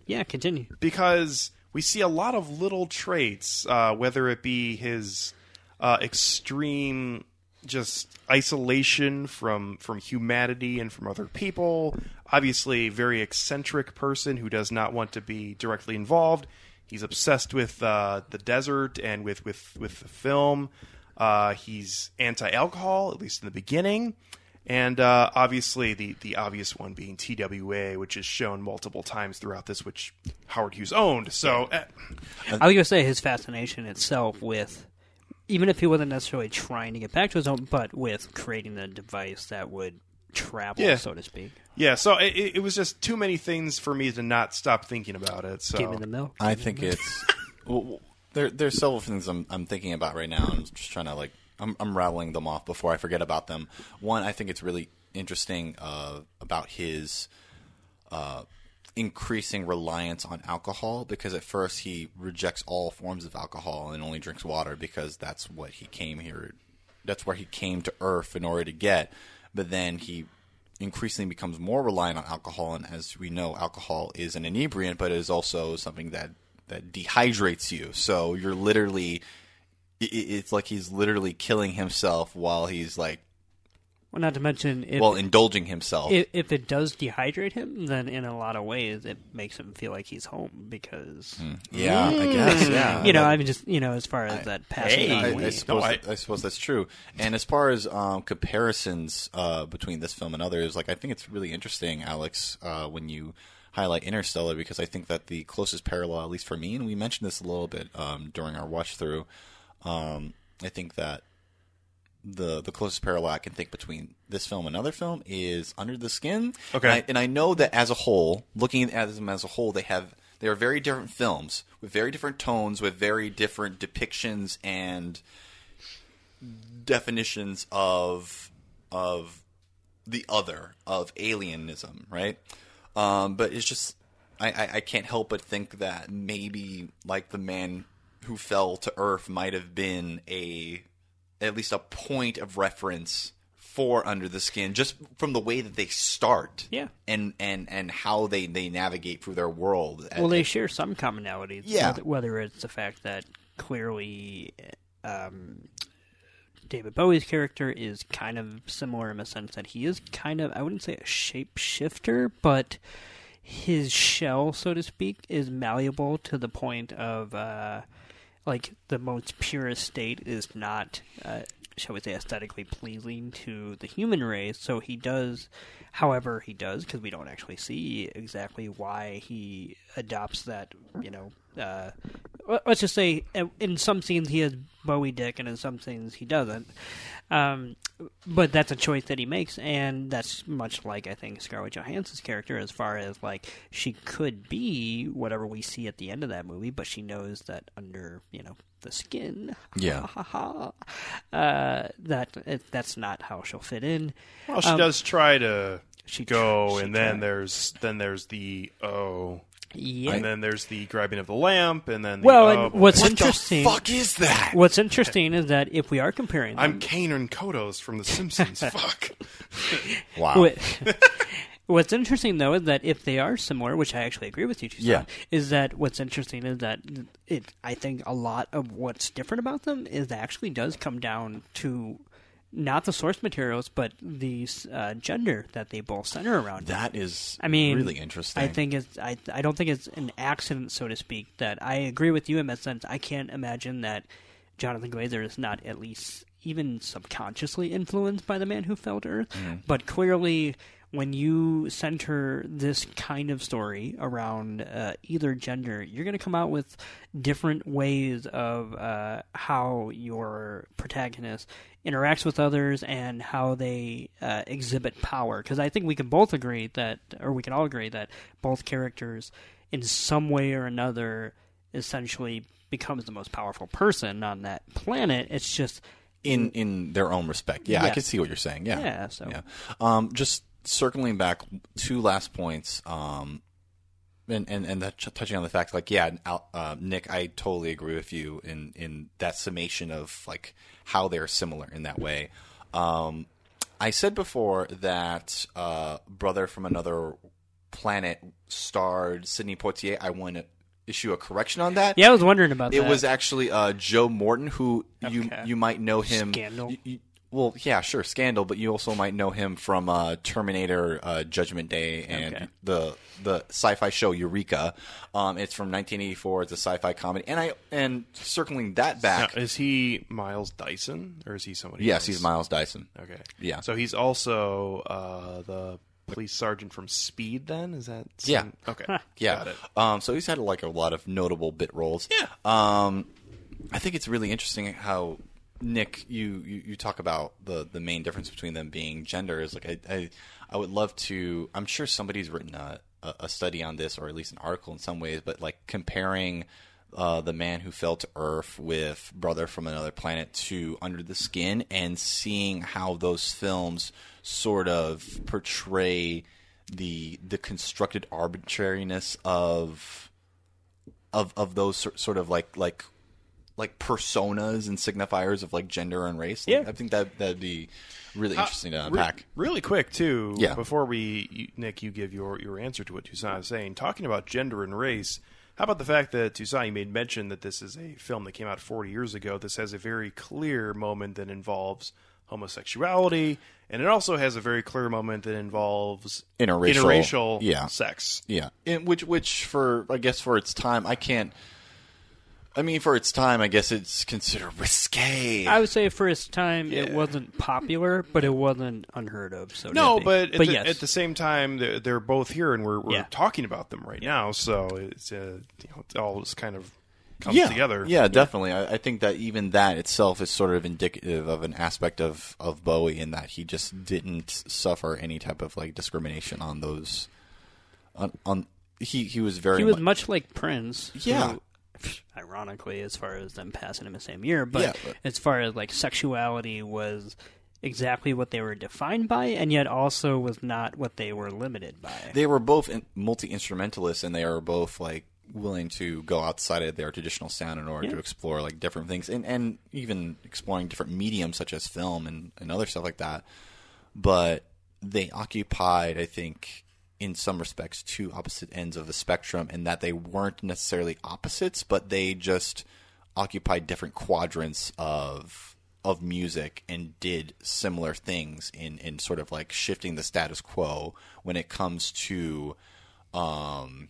yeah. Continue. because we see a lot of little traits, uh, whether it be his uh, extreme just isolation from from humanity and from other people. Obviously, very eccentric person who does not want to be directly involved. He's obsessed with uh, the desert and with with with the film. Uh, he's anti-alcohol, at least in the beginning. And uh, obviously, the, the obvious one being TWA, which is shown multiple times throughout this, which Howard Hughes owned. So, uh, I was gonna say his fascination itself with, even if he wasn't necessarily trying to get back to his own, but with creating the device that would travel, Yeah. so to speak. yeah, so it, it was just too many things for me to not stop thinking about it. So, Give me the milk. I think it's [LAUGHS] well, there. There's several things I'm I'm thinking about right now. I'm just trying to like I'm I'm rattling them off before I forget about them. One, I think it's really interesting uh, about his uh, increasing reliance on alcohol because at first he rejects all forms of alcohol and only drinks water because that's what he came here. That's where he came to Earth in order to get. But then he increasingly becomes more reliant on alcohol, and as we know, alcohol is an inebriant, but it is also something that that dehydrates you. So you're literally, it's like he's literally killing himself while he's like, Well, not to mention if well, indulging himself. if, if it does dehydrate him, then in a lot of ways it makes him feel like he's home because yeah, I guess. Yeah, [LAUGHS] you know, But- I mean, just you know, as far as that passing hey, I. I suppose No, I- I, suppose that's true. And as far as um, comparisons uh, between this film and others, like I think it's really interesting, Alex, uh, when you highlight Interstellar, because I think that the closest parallel, at least for me, and we mentioned this a little bit um, during our watch through, um, I think that the the closest parallel I can think between this film and another film is Under the Skin. Okay. and I, and I know that as a whole, looking at them as a whole, they have they are very different films with very different tones, with very different depictions and definitions of of the other of alienism, right? Um, but it's just I, I, I can't help but think that maybe like the man who fell to earth might have been a at least a point of reference for under the skin just from the way that they start Yeah. and and and how they they navigate through their world well, they share some commonalities. Yeah. whether, it's the fact that clearly um, David Bowie's character is kind of similar in the sense that he is kind of I wouldn't say a shapeshifter, but his shell, so to speak, is malleable to the point of uh, like the most purest state is not, uh, shall we say, aesthetically pleasing to the human race. So he does, however, he does because we don't actually see exactly why he adopts that. You know, uh, let- let's just say uh, in some scenes he has Bowie dick, and in some scenes he doesn't. Um, but that's a choice that he makes, and that's much like I think Scarlett Johansson's character, as far as like she could be whatever we see at the end of that movie, but she knows that under you know the skin, Yeah. ha, ha, ha, uh, that it, that's not how she'll fit in. well, she Um, does try to she go, she and then there's then there's the oh, Yeah. and then there's the grabbing of the lamp, and then the, well, oh, and what's what interesting? the fuck is that What's interesting is that if we are comparing, them, I'm Kang and Kodos from The Simpsons. [LAUGHS] Fuck. [LAUGHS] wow What- [LAUGHS] What's interesting though is that if they are similar, which I actually agree with you, Toussaint, Yeah. is that what's interesting is that it. I think a lot of what's different about them is actually does come down to not the source materials, but the uh, gender that they both center around. that is I mean, really interesting I think it's. I. I don't think it's an accident, so to speak. That I agree with you in that sense. I can't imagine that Jonathan Glazer is not at least even subconsciously influenced by the man who fell to Earth. Mm. But clearly, when you center this kind of story around uh, either gender, you're going to come out with different ways of uh, how your protagonist interacts with others and how they uh, exhibit power. Because I think we can both agree that, or we can all agree that both characters, in some way or another, essentially becomes the most powerful person on that planet. It's just in in their own respect. Yeah, I can see what you're saying. Yeah, Yeah, so- yeah. Um, just circling back, two last points. Um, and and and that, touching on the fact, like, yeah, uh, Nick, I totally agree with you in in that summation of like how they're similar in that way. Um, I said before that uh, brother from another planet starred Sidney Poitier. I want to issue a correction on that. yeah. I was wondering about It that. was actually uh, Joe Morton, who you you might know him. Scandal? you- you- well, yeah, sure, Scandal, but you also might know him from uh, Terminator, uh, Judgment Day, and Okay. the the sci-fi show Eureka. Um, it's from 1984. It's a sci-fi comedy, and I and circling that Now, back. is he Miles Dyson or is he somebody? Else? Yes, else? he's Miles Dyson. Okay. Yeah. So he's also uh, the police sergeant from Speed. Then is that? Yeah. Okay. Yeah. Got it. Um, so he's had like a lot of notable bit roles. Yeah. Um, I think it's really interesting how Nick, you, you, you talk about the, the main difference between them being genders. Like I, I, I would love to. I'm sure somebody's written a, a, a study on this, or at least an article in some ways. But like comparing uh, the man who fell to Earth with Brother from Another Planet to Under the Skin, and seeing how those films sort of portray the the constructed arbitrariness of of of those sort of like like like personas and signifiers of like gender and race. Like, Yeah. I think that that'd be really uh, interesting to Re- unpack. really quick too. Yeah. Before we, you, Nick, you give your your answer to what Toussaint is saying. Talking about gender and race. How about the fact that Toussaint you made mention that this is a film that came out 40 years ago? This has a very clear moment that involves homosexuality, and it also has a very clear moment that involves Interracial, interracial yeah. sex. Yeah, and which which for I guess for its time, I can't. I mean, for its time, I guess it's considered risque. I would say for its time, it wasn't popular, but it wasn't unheard of. So No, but, at, but the, yes, at the same time, they're, they're both here, and we're, we're Yeah. talking about them right now. So it's uh, you know, it all just kind of comes yeah, together. Yeah, definitely. I, I think that even that itself is sort of indicative of an aspect of, of Bowie in that he just didn't suffer any type of like discrimination on those. On, on he he was very he was mu- much like Prince. Yeah. [LAUGHS] ironically, as far as them passing in the same year, but, Yeah, but- as far as like sexuality was exactly what they were defined by, and yet also was not what they were limited by. they were both multi instrumentalists, and they are both like willing to go outside of their traditional sound in order Yeah. to explore like different things, and and even exploring different mediums such as film and and other stuff like that. But they occupied, I think. In some respects, two opposite ends of the spectrum, and that they weren't necessarily opposites, but they just occupied different quadrants of of music and did similar things in in sort of like shifting the status quo when it comes to um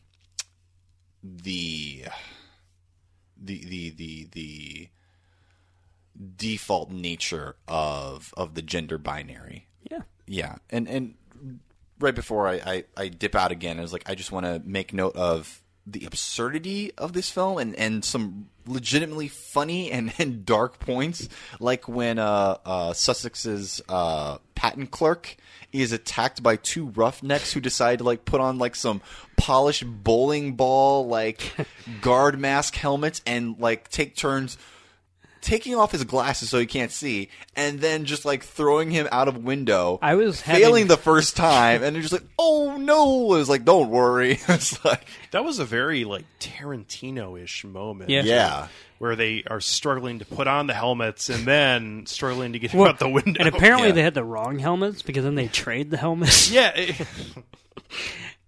the the the the the default nature of of the gender binary. Yeah, yeah, and and right before I, I, I dip out again, I was like, I just want to make note of the absurdity of this film and, and some legitimately funny [LAUGHS] and, and dark points, like when uh, uh, Sussex's uh, patent clerk is attacked by two roughnecks who decide to like put on like some polished bowling ball like [LAUGHS] guard mask helmets and like take turns taking off his glasses so he can't see, and then just like throwing him out of window. I was failing having- the first time, and they're just like, "Oh no!" It was like, "Don't worry." [LAUGHS] it's like, That was a very like Tarantino-ish moment. Yeah. yeah, Where they are struggling to put on the helmets and then struggling to get Well, out the window. and apparently Yeah. they had the wrong helmets because then they trade the helmets. yeah, [LAUGHS] it-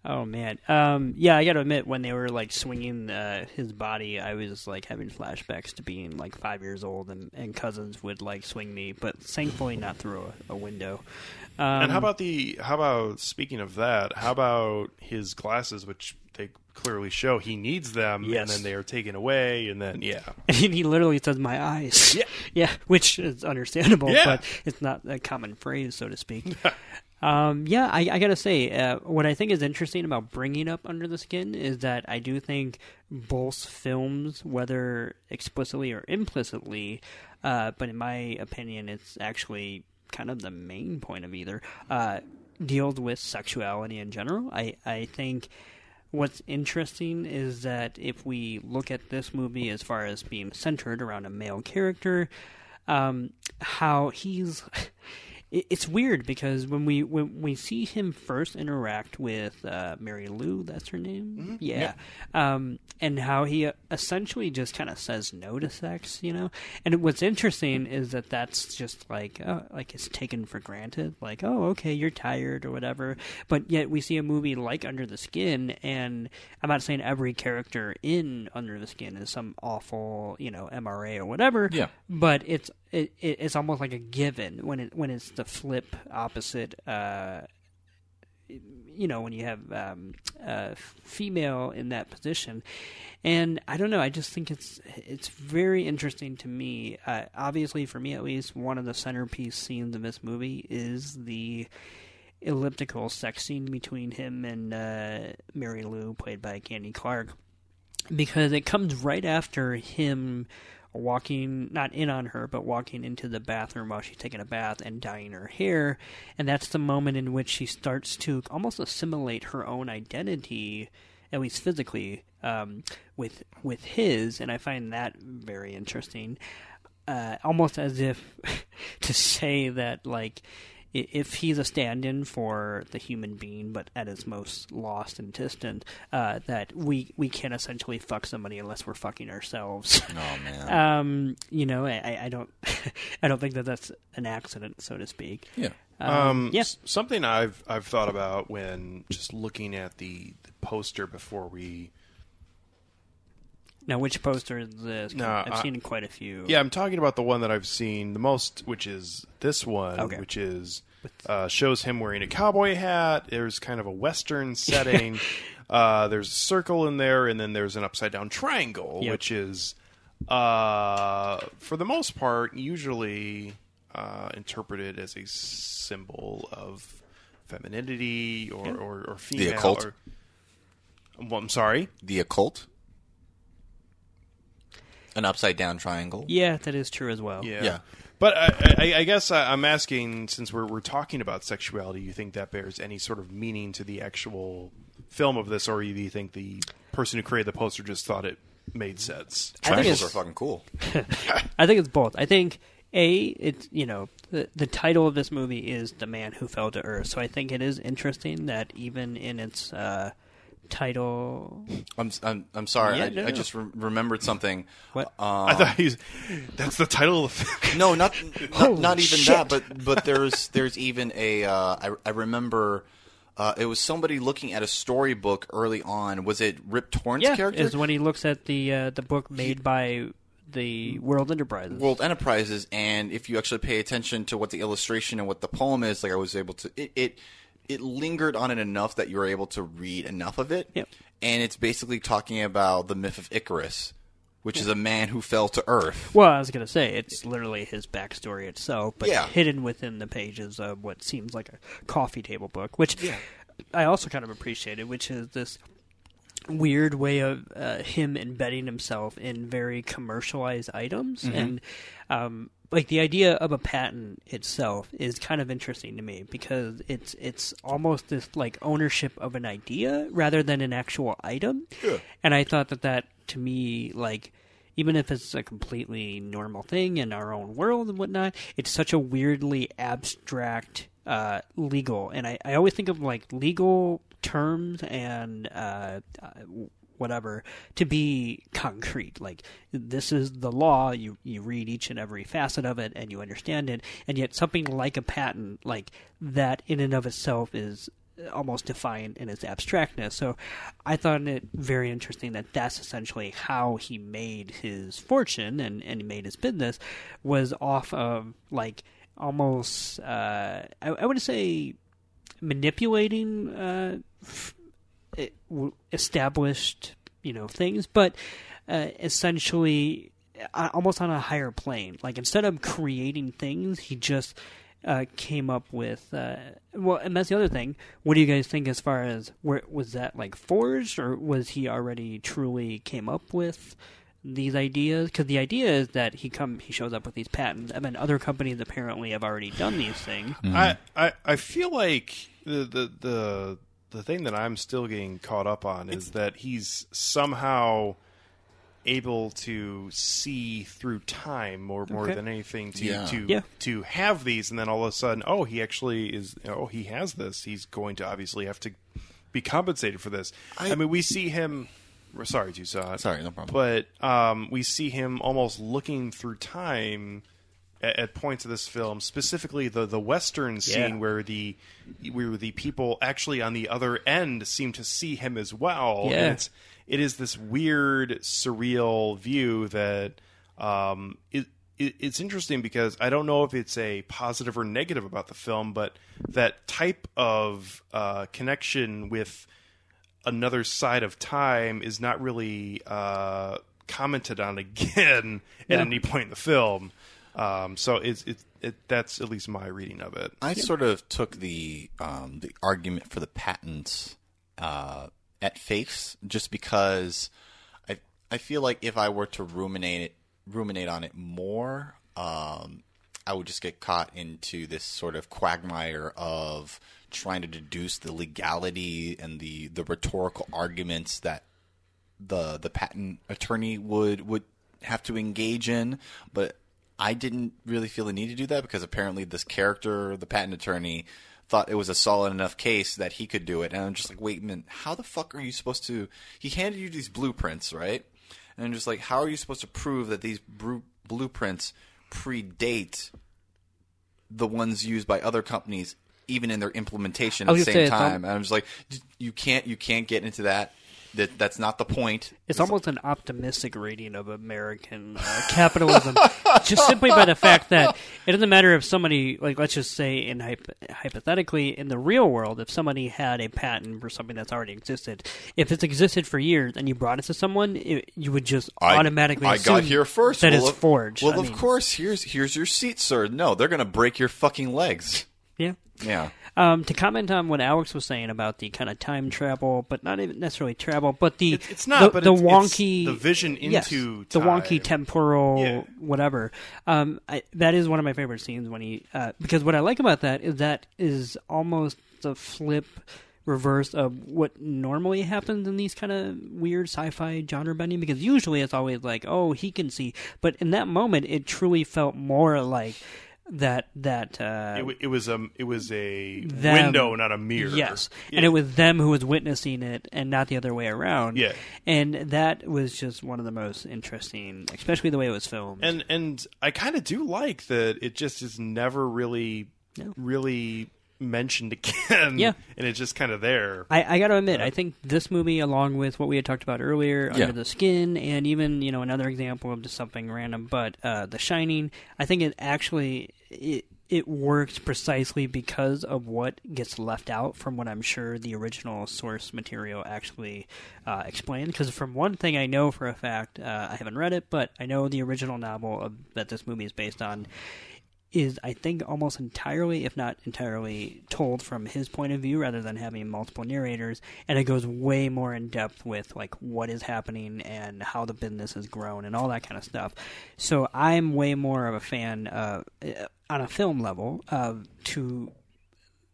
Oh man, um, yeah, I got to admit, when they were like swinging uh, his body, I was like having flashbacks to being like five years old, and, and cousins would like swing me, but thankfully not through a, a window. Um, and how about the? How about speaking of that? How about his glasses, which they clearly show he needs them, and then they are taken away, and then yeah, [LAUGHS] And he literally says, "My eyes." Yeah. [LAUGHS] yeah, which is understandable, Yeah. but it's not a common phrase, so to speak. [LAUGHS] Um, yeah, I, I gotta say, uh, what I think is interesting about bringing up Under the Skin is that I do think both films, whether explicitly or implicitly, uh, but in my opinion, it's actually kind of the main point of either, uh, deals with sexuality in general. I, I think what's interesting is that if we look at this movie as far as being centered around a male character, um, how he's [LAUGHS] it, it's weird because when we when we see him first interact with uh, Mary Lou, that's her name, yeah, Um, and how he uh, essentially just kind of says no to sex, you know. And what's interesting is that that's just like uh, like it's taken for granted, like oh okay you're tired or whatever. But yet we see a movie like Under the Skin, and I'm not saying every character in Under the Skin is some awful you know MRA or whatever, Yeah. but it's it, it, it's almost like a given when it when it's the flip opposite. Uh, you know, when you have um, a female in that position, and I don't know. I just think it's it's very interesting to me. Uh, obviously, for me at least, one of the centerpiece scenes of this movie is the elliptical sex scene between him and uh, Mary Lou, played by Candy Clark because it comes right after him walking not in on her but walking into the bathroom while she's taking a bath and dyeing her hair. And that's the moment in which she starts to almost assimilate her own identity at least physically um, with with his. And i find that very interesting. Uh, almost as if [LAUGHS] to say that like if he's a stand-in for the human being, but at his most lost and distant, uh, that we we can't essentially fuck somebody unless we're fucking ourselves. Oh man. [LAUGHS] um, you know, I, I don't, [LAUGHS] I don't think that that's an accident, so to speak. yeah. Um, yeah. s- something I've I've thought about when just looking at the, the poster before we. Now, which poster is this? No, I've I- seen quite a few. Yeah, I'm talking about the one that I've seen the most, which is this one, Okay. which is uh, shows him wearing a cowboy hat. There's kind of a western [LAUGHS] setting. uh, there's a circle in there, and then there's an upside down triangle, Yep. which is, uh, for the most part, usually uh, interpreted as a symbol of femininity or or, or female. occult? Or, well, I'm sorry. The occult. An upside down triangle. yeah, that is true as well. Yeah. Yeah. But I, I, I guess I, I'm asking, since we're we're talking about sexuality, you think that bears any sort of meaning to the actual film of this, or do you think the person who created the poster just thought it made sense? I think Triangles it's- are fucking cool. [LAUGHS] I think it's both. I think a it's you know the the title of this movie is the man who fell to earth. So I think it is interesting that even in its uh, title, I'm I'm, I'm sorry. Yeah, I, no, I just re- remembered something. What? Um, I thought he's that's the title of the film. [LAUGHS] No, not not, not even shit. that, but but [LAUGHS] there's there's even a uh, I, I remember uh, it was somebody looking at a storybook early on. Was it Rip Torn's yeah, character? is when he looks at the uh, the book made by the World Enterprises. World Enterprises, and if you actually pay attention to what the illustration and what the poem is, like I was able to, it it, it lingered on it enough that you were able to read enough of it. Yep. And it's basically talking about the myth of Icarus, which is a man who fell to Earth. Well, I was gonna say it's literally his backstory itself, but Yeah. hidden within the pages of what seems like a coffee table book, which Yeah. I also kind of appreciated, which is this weird way of uh, him embedding himself in very commercialized items and um, like the idea of a patent itself is kind of interesting to me because it's it's almost this like ownership of an idea rather than an actual item and i thought that that to me like even if it's a completely normal thing in our own world and whatnot, it's such a weirdly abstract uh, legal. And I, I always think of like legal terms and uh, uh, whatever to be concrete. Like this is the law. You you read each and every facet of it and you understand it. And yet something like a patent, like that in and of itself is almost defiant in its abstractness. So I thought it very interesting that that's essentially how he made his fortune and, and he made his business was off of like almost uh, I, I would say manipulating uh, f- established you know things, but uh, essentially uh, almost on a higher plane. Like instead of creating things, he just uh, came up with. Uh, well, and that's the other thing. What do you guys think as far as where was that like forged, or was he already truly came up with? these ideas because the idea is that he come he shows up with these patents and then other companies apparently have already done these things I, I I feel like the, the the the thing that I'm still getting caught up on is that he's somehow able to see through time more more Okay. than anything to Yeah. to Yeah. to have these and then all of a sudden oh he actually is oh he has this he's going to obviously have to be compensated for this I, I- mean we see him we're sorry Toussaint Sorry, no problem. but um, we see him almost looking through time at, at points of this film, specifically the the western scene Yeah. where the where the people actually on the other end seem to see him as well. Yeah. And it's it is this weird, surreal view that um, it, it it's interesting because I don't know if it's a positive or negative about the film, but that type of uh, connection with another side of time is not really uh, commented on again at Yeah. any point in the film. Um, so it's it, it that's at least my reading of it. I sort of took the um, the argument for the patents uh, at face, just because I I feel like if I were to ruminate it, ruminate on it more, um, I would just get caught into this sort of quagmire of trying to deduce the legality and the the rhetorical arguments that the the patent attorney would would have to engage in, but I didn't really feel the need to do that because apparently this character, the patent attorney, thought it was a solid enough case that he could do it. And I'm just like, wait a minute, how the fuck are you supposed to? He handed you these blueprints, right? And I'm just like, how are you supposed to prove that these bru- blueprints predate the ones used by other companies, even in their implementation at the same say, it's al- time? And I'm just like, you can't, you can't get into that. That that's not the point. It's almost an optimistic reading of American uh, capitalism, just simply by the fact that it doesn't matter if somebody, like, let's just say, in hypothetically, in the real world, if somebody had a patent for something that's already existed, if it's existed for years and you brought it to someone, it, you would just I- automatically I, got here first. that well, it's forged. Well, I of mean, course. Here's here's your seat, sir. No, they're gonna break your fucking legs. yeah. Yeah. Um, to comment on what Alex was saying about the kind of time travel, but not even necessarily travel, but the It's- it's not, the, but the it's- it's wonky the vision yes, into the wonky temporal Yeah. whatever. Um, I, that is one of my favorite scenes when he uh, because what I like about that is that is almost the flip reverse of what normally happens in these kind of weird sci-fi genre bending because usually it's always like oh he can see but in that moment it truly felt more like that that uh It, w- it was a it was a them- window, not a mirror. Yes, Yeah. and it was them who was witnessing it, and not the other way around. Yeah. and that was just one of the most interesting, especially the way it was filmed. and and I kind of do like that. It just is never really No. really mentioned again. Yeah. [LAUGHS] and it's just kind of there. I, I got to admit, I think this movie, along with what we had talked about earlier, Yeah. Under the Skin, and even you know another example of just something random, but uh, The Shining, I think it actually it it works precisely because of what gets left out from what I'm sure the original source material actually uh, explained. Because from one thing I know for a fact, uh, I haven't read it, but I know the original novel of, that this movie is based on is I think almost entirely, if not entirely, told from his point of view rather than having multiple narrators, and it goes way more in depth with like what is happening and how the business has grown and all that kind of stuff. So I'm way more of a fan uh, on a film level uh, to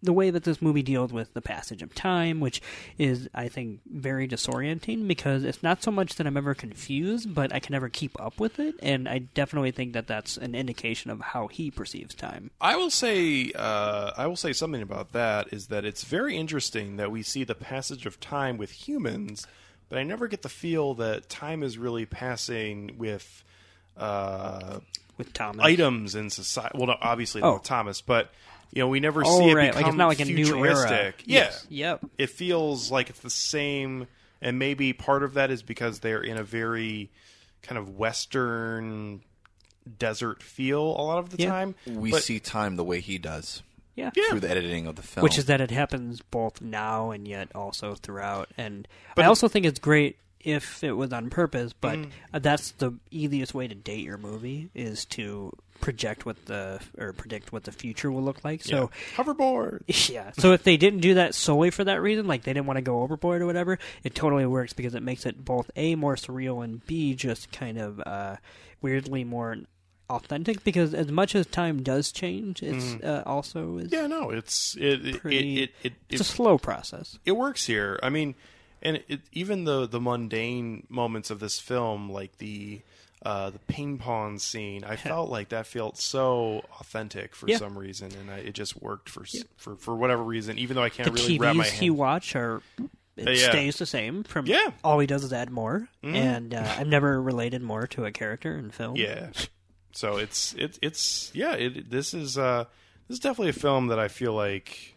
the way that this movie deals with the passage of time, which is, I think, very disorienting because it's not so much that I'm ever confused, but I can never keep up with it, and I definitely think that that's an indication of how he perceives time. I will say, uh, I will say something about that is that it's very interesting that we see the passage of time with humans, but I never get the feel that time is really passing with uh, With Thomas, items in society. Well, no, obviously not Oh. with Thomas, but you know, we never Oh, see it become Like, it's not like a new era. futuristic. Yeah, Yes. Yep. It feels like it's the same, and maybe part of that is because they're in a very kind of western desert feel a lot of the Yeah. time. We But- see time the way he does yeah. Yeah. through the editing of the film. which is that it happens both now and yet also throughout. And But I also think it's great if it was on purpose, but Mm. uh, that's the easiest way to date your movie is to project what the or predict what the future will look like. So hoverboard. [LAUGHS] yeah. So if they didn't do that solely for that reason, like they didn't want to go overboard or whatever, it totally works because it makes it both a more surreal and b just kind of uh, weirdly more authentic. Because as much as time does change, it's uh, also is. Yeah, no, it's it it pretty. it, it, it, it's a slow process. it works here. I mean, and it, even the the mundane moments of this film, like the uh, the ping pong scene, I felt like that felt so authentic for Yeah. some reason, and I, it just worked for s for for whatever reason. Even though I can't The really wrap my TVs hand. he watch are. It Uh, yeah. stays the same from Yeah. All he does is add more, and uh, I've never related more to a character in film. Yeah. So it's it's it's yeah. It this is uh this is definitely a film that I feel like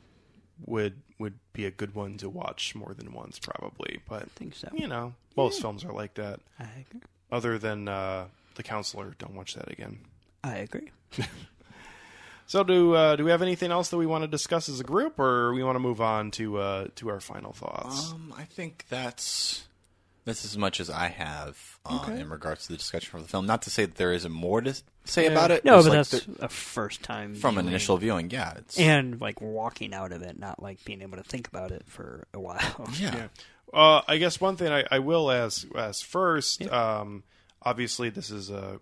would would be a good one to watch more than once probably. But I think so. you know, most films are like that. I agree. Other than uh, the counselor, don't watch that again. I agree. [LAUGHS] So do uh, do we have anything else that we want to discuss as a group, or we want to move on to uh, to our final thoughts? Um, I think that's that's as much as I have uh, in regards to the discussion for the film. Not to say that there isn't more to s- say about it. No, but like that's the- a first time from an initial viewing. Yeah, it's and like walking out of it, not like being able to think about it for a while. yeah. Yeah. Uh, I guess one thing I, I will ask, ask first. Um, obviously, this is a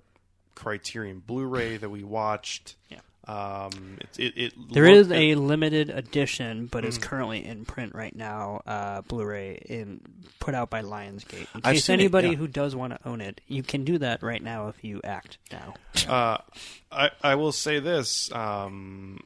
Criterion Blu-ray that we watched. Yeah. Um, it, it, it There is a limited edition, but Mm. is currently in print right now. Uh, Blu-ray in put out by Lionsgate. In I've case anybody yeah. who does want to own it, you can do that right now if you act now. Uh, I, I will say this: um,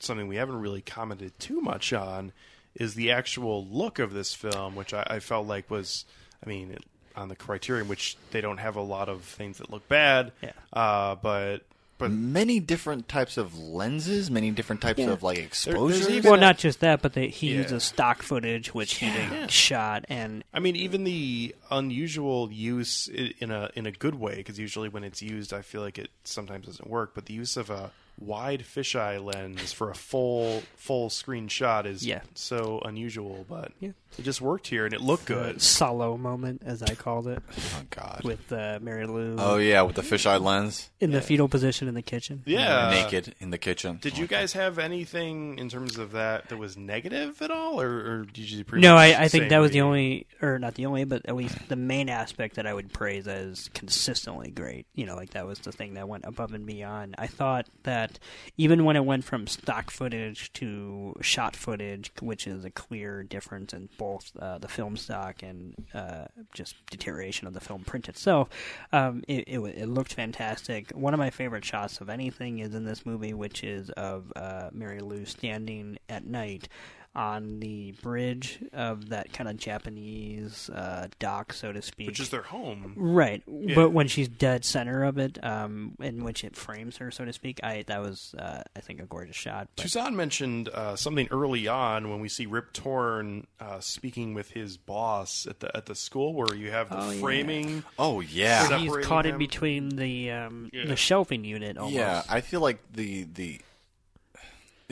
something we haven't really commented too much on is the actual look of this film, which I, I felt like was, I mean, it, on the Criterion, which they don't have a lot of things that look bad. Yeah. Uh, but but Many different types of lenses, many different types of like exposures. even- well, a- not just that, but they, he Yeah. uses stock footage, which he Yeah. shot, and I mean, even the unusual use in a in a good way, because usually when it's used, I feel like it sometimes doesn't work. But the use of a wide fisheye lens for a full full screen shot is Yeah. so unusual. But Yeah. it just worked here, and it looked the good. solo moment, as I called it, oh God. with uh, Mary Lou oh yeah, with the fisheye lens, in the fetal position in the kitchen. Yeah. naked in the kitchen. Did you guys have anything in terms of that that was negative at all, or, or did you pretty No, much I, I think say that was the we- only, or not the only, but at least the main aspect that I would praise as consistently great. You know, like that was the thing that went above and beyond. I thought that even when it went from stock footage to shot footage, which is a clear difference in both uh, the film stock and uh, just deterioration of the film print itself, um, it, it, it looked fantastic. One of my favorite shots of anything is in this movie, which is of uh, Mary Lou standing at night on the bridge of that kind of Japanese uh, dock, so to speak. which is their home. right, but when she's dead center of it, um, in which it frames her, so to speak, I that was uh, I think a gorgeous shot. But, Toussaint mentioned uh, something early on when we see Rip Torn uh, speaking with his boss at the at the school, where you have the Oh, yeah. framing. Oh yeah, he's separating caught in between the um, Yeah. the shelving unit. Almost. Yeah, I feel like the the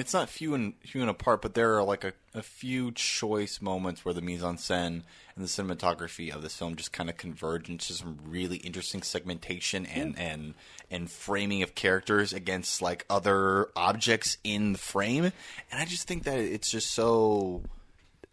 it's not few and few and apart, but there are like a, a few choice moments where the mise en scène and the cinematography of this film just kind of converge into some really interesting segmentation and and and framing of characters against like other objects in the frame, and I just think that it's just so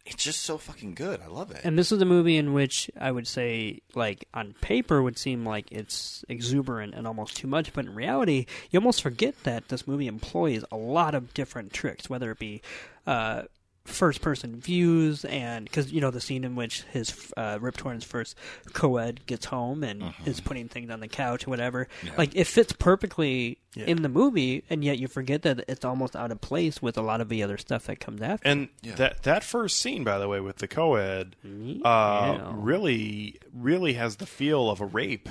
it's just so fucking good. I love it. And this is a movie in which I would say, like, on paper would seem like it's exuberant and almost too much, but in reality, you almost forget that this movie employs a lot of different tricks, whether it be uh, first person views, and because, you know, the scene in which his uh, Rip Torn's first co ed gets home and is putting things on the couch or whatever. Like, it fits perfectly in the movie, and yet you forget that it's almost out of place with a lot of the other stuff that comes after. And that that first scene, by the way, with the co-ed, uh, really really has the feel of a rape.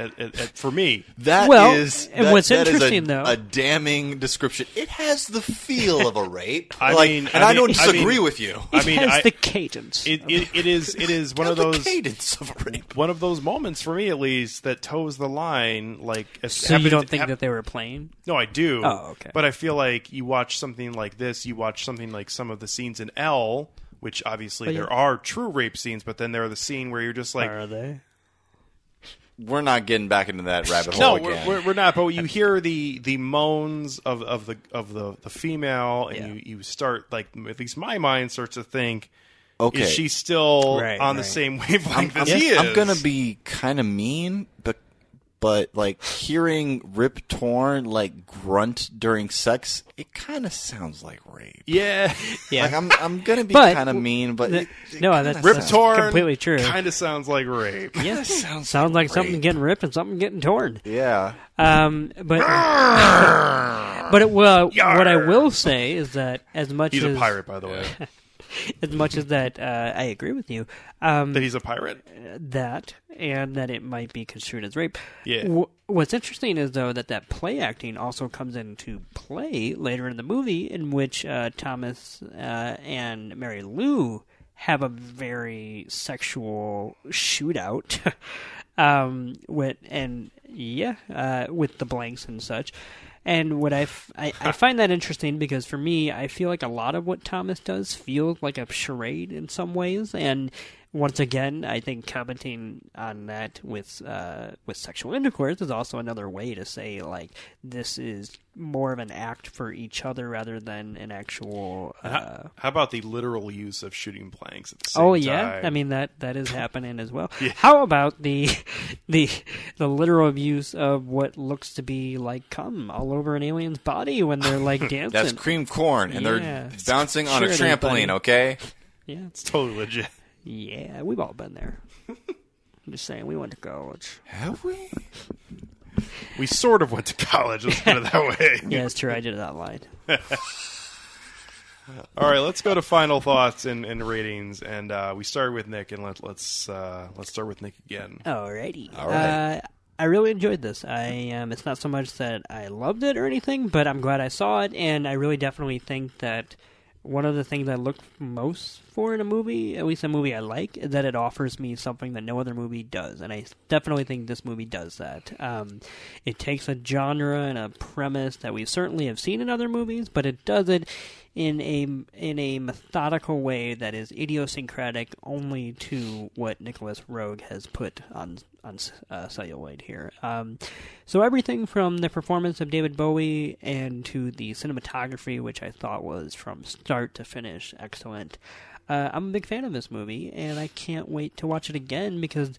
At, at, at, for me, That is Well, and that- what's that is interesting, a, though- a damning description. It has the feel of a rape. [LAUGHS] I like, mean- and I I, don't mean- I disagree mean- with you. I it mean, has I- the cadence. it, it, it is [LAUGHS] it is one of The those cadence of a rape. one of those moments for me at least that toes the line. Like, it So you don't think hap- that they were playing? No, I do. Oh, okay. But I feel like you watch something like this, you watch something like some of the scenes in Elle, which obviously But yeah. there are true rape scenes, but then there are the scene where you're just like, Are they? We're not getting back into that [LAUGHS] rabbit no, hole we're, again. we're, we're not. But you hear the the moans of, of the of the the female, and Yeah. you you start like at least my mind starts to think, okay. is she still Right, on the same wavelength I'm, as he is? I'm gonna be kind of mean, but but like hearing Rip Torn like grunt during sex, it kind of sounds like rape. yeah. [LAUGHS] Yeah. Like I'm I'm gonna be kind of mean, but th- it, it no, that's- Rip sounds- torn, completely true. Kind of sounds like rape. yeah. sounds Sounds like something rape. getting ripped and something getting torn. Yeah. Um, but [LAUGHS] but it, well, what I will say is that as much as He's as a pirate, by the way. [LAUGHS] [LAUGHS] as much as that, uh, I agree with you. Um, that he's a pirate. that and that it might be construed as rape. Yeah. W- what's interesting is though that that play acting also comes into play later in the movie, in which uh, Thomas uh, and Mary Lou have a very sexual shootout. [LAUGHS] um, with and yeah, uh, with the blanks and such. And what I, f- I, I find that interesting because for me, I feel like a lot of what Thomas does feels like a charade in some ways. And once again, I think commenting on that with uh, with sexual intercourse is also another way to say like this is more of an act for each other rather than an actual. Uh, How, how about the literal use of shooting planks at the same Oh yeah, time? I mean that that is [LAUGHS] happening as well. How about the [LAUGHS] the the literal use of what looks to be like cum all over an alien's body when they're like [LAUGHS] dancing? That's cream corn, and Yeah. they're bouncing on Sure a it is, buddy. trampoline. Okay. Yeah, it's totally legit. Yeah, we've all been there. [LAUGHS] I'm just saying, we went to college. Have we? We sort of went to college. Let's put it that way. [LAUGHS] Yeah, it's true. I did it online. [LAUGHS] All right, let's go to final thoughts and, and ratings, and uh, we started with Nick, and let, let's uh, let's start with Nick again. Alrighty. All right. Uh, I really enjoyed this. I um, it's not so much that I loved it or anything, but I'm glad I saw it, and I really definitely think that one of the things I look most for in a movie, at least a movie I like, is that it offers me something that no other movie does, and I definitely think this movie does that. Um, it takes a genre and a premise that we certainly have seen in other movies, but it does it in a in a methodical way that is idiosyncratic only to what Nicolas Roeg has put on on uh, celluloid here. Um, so everything from the performance of David Bowie and to the cinematography, which I thought was from start to finish excellent. Uh, I'm a big fan of this movie, and I can't wait to watch it again because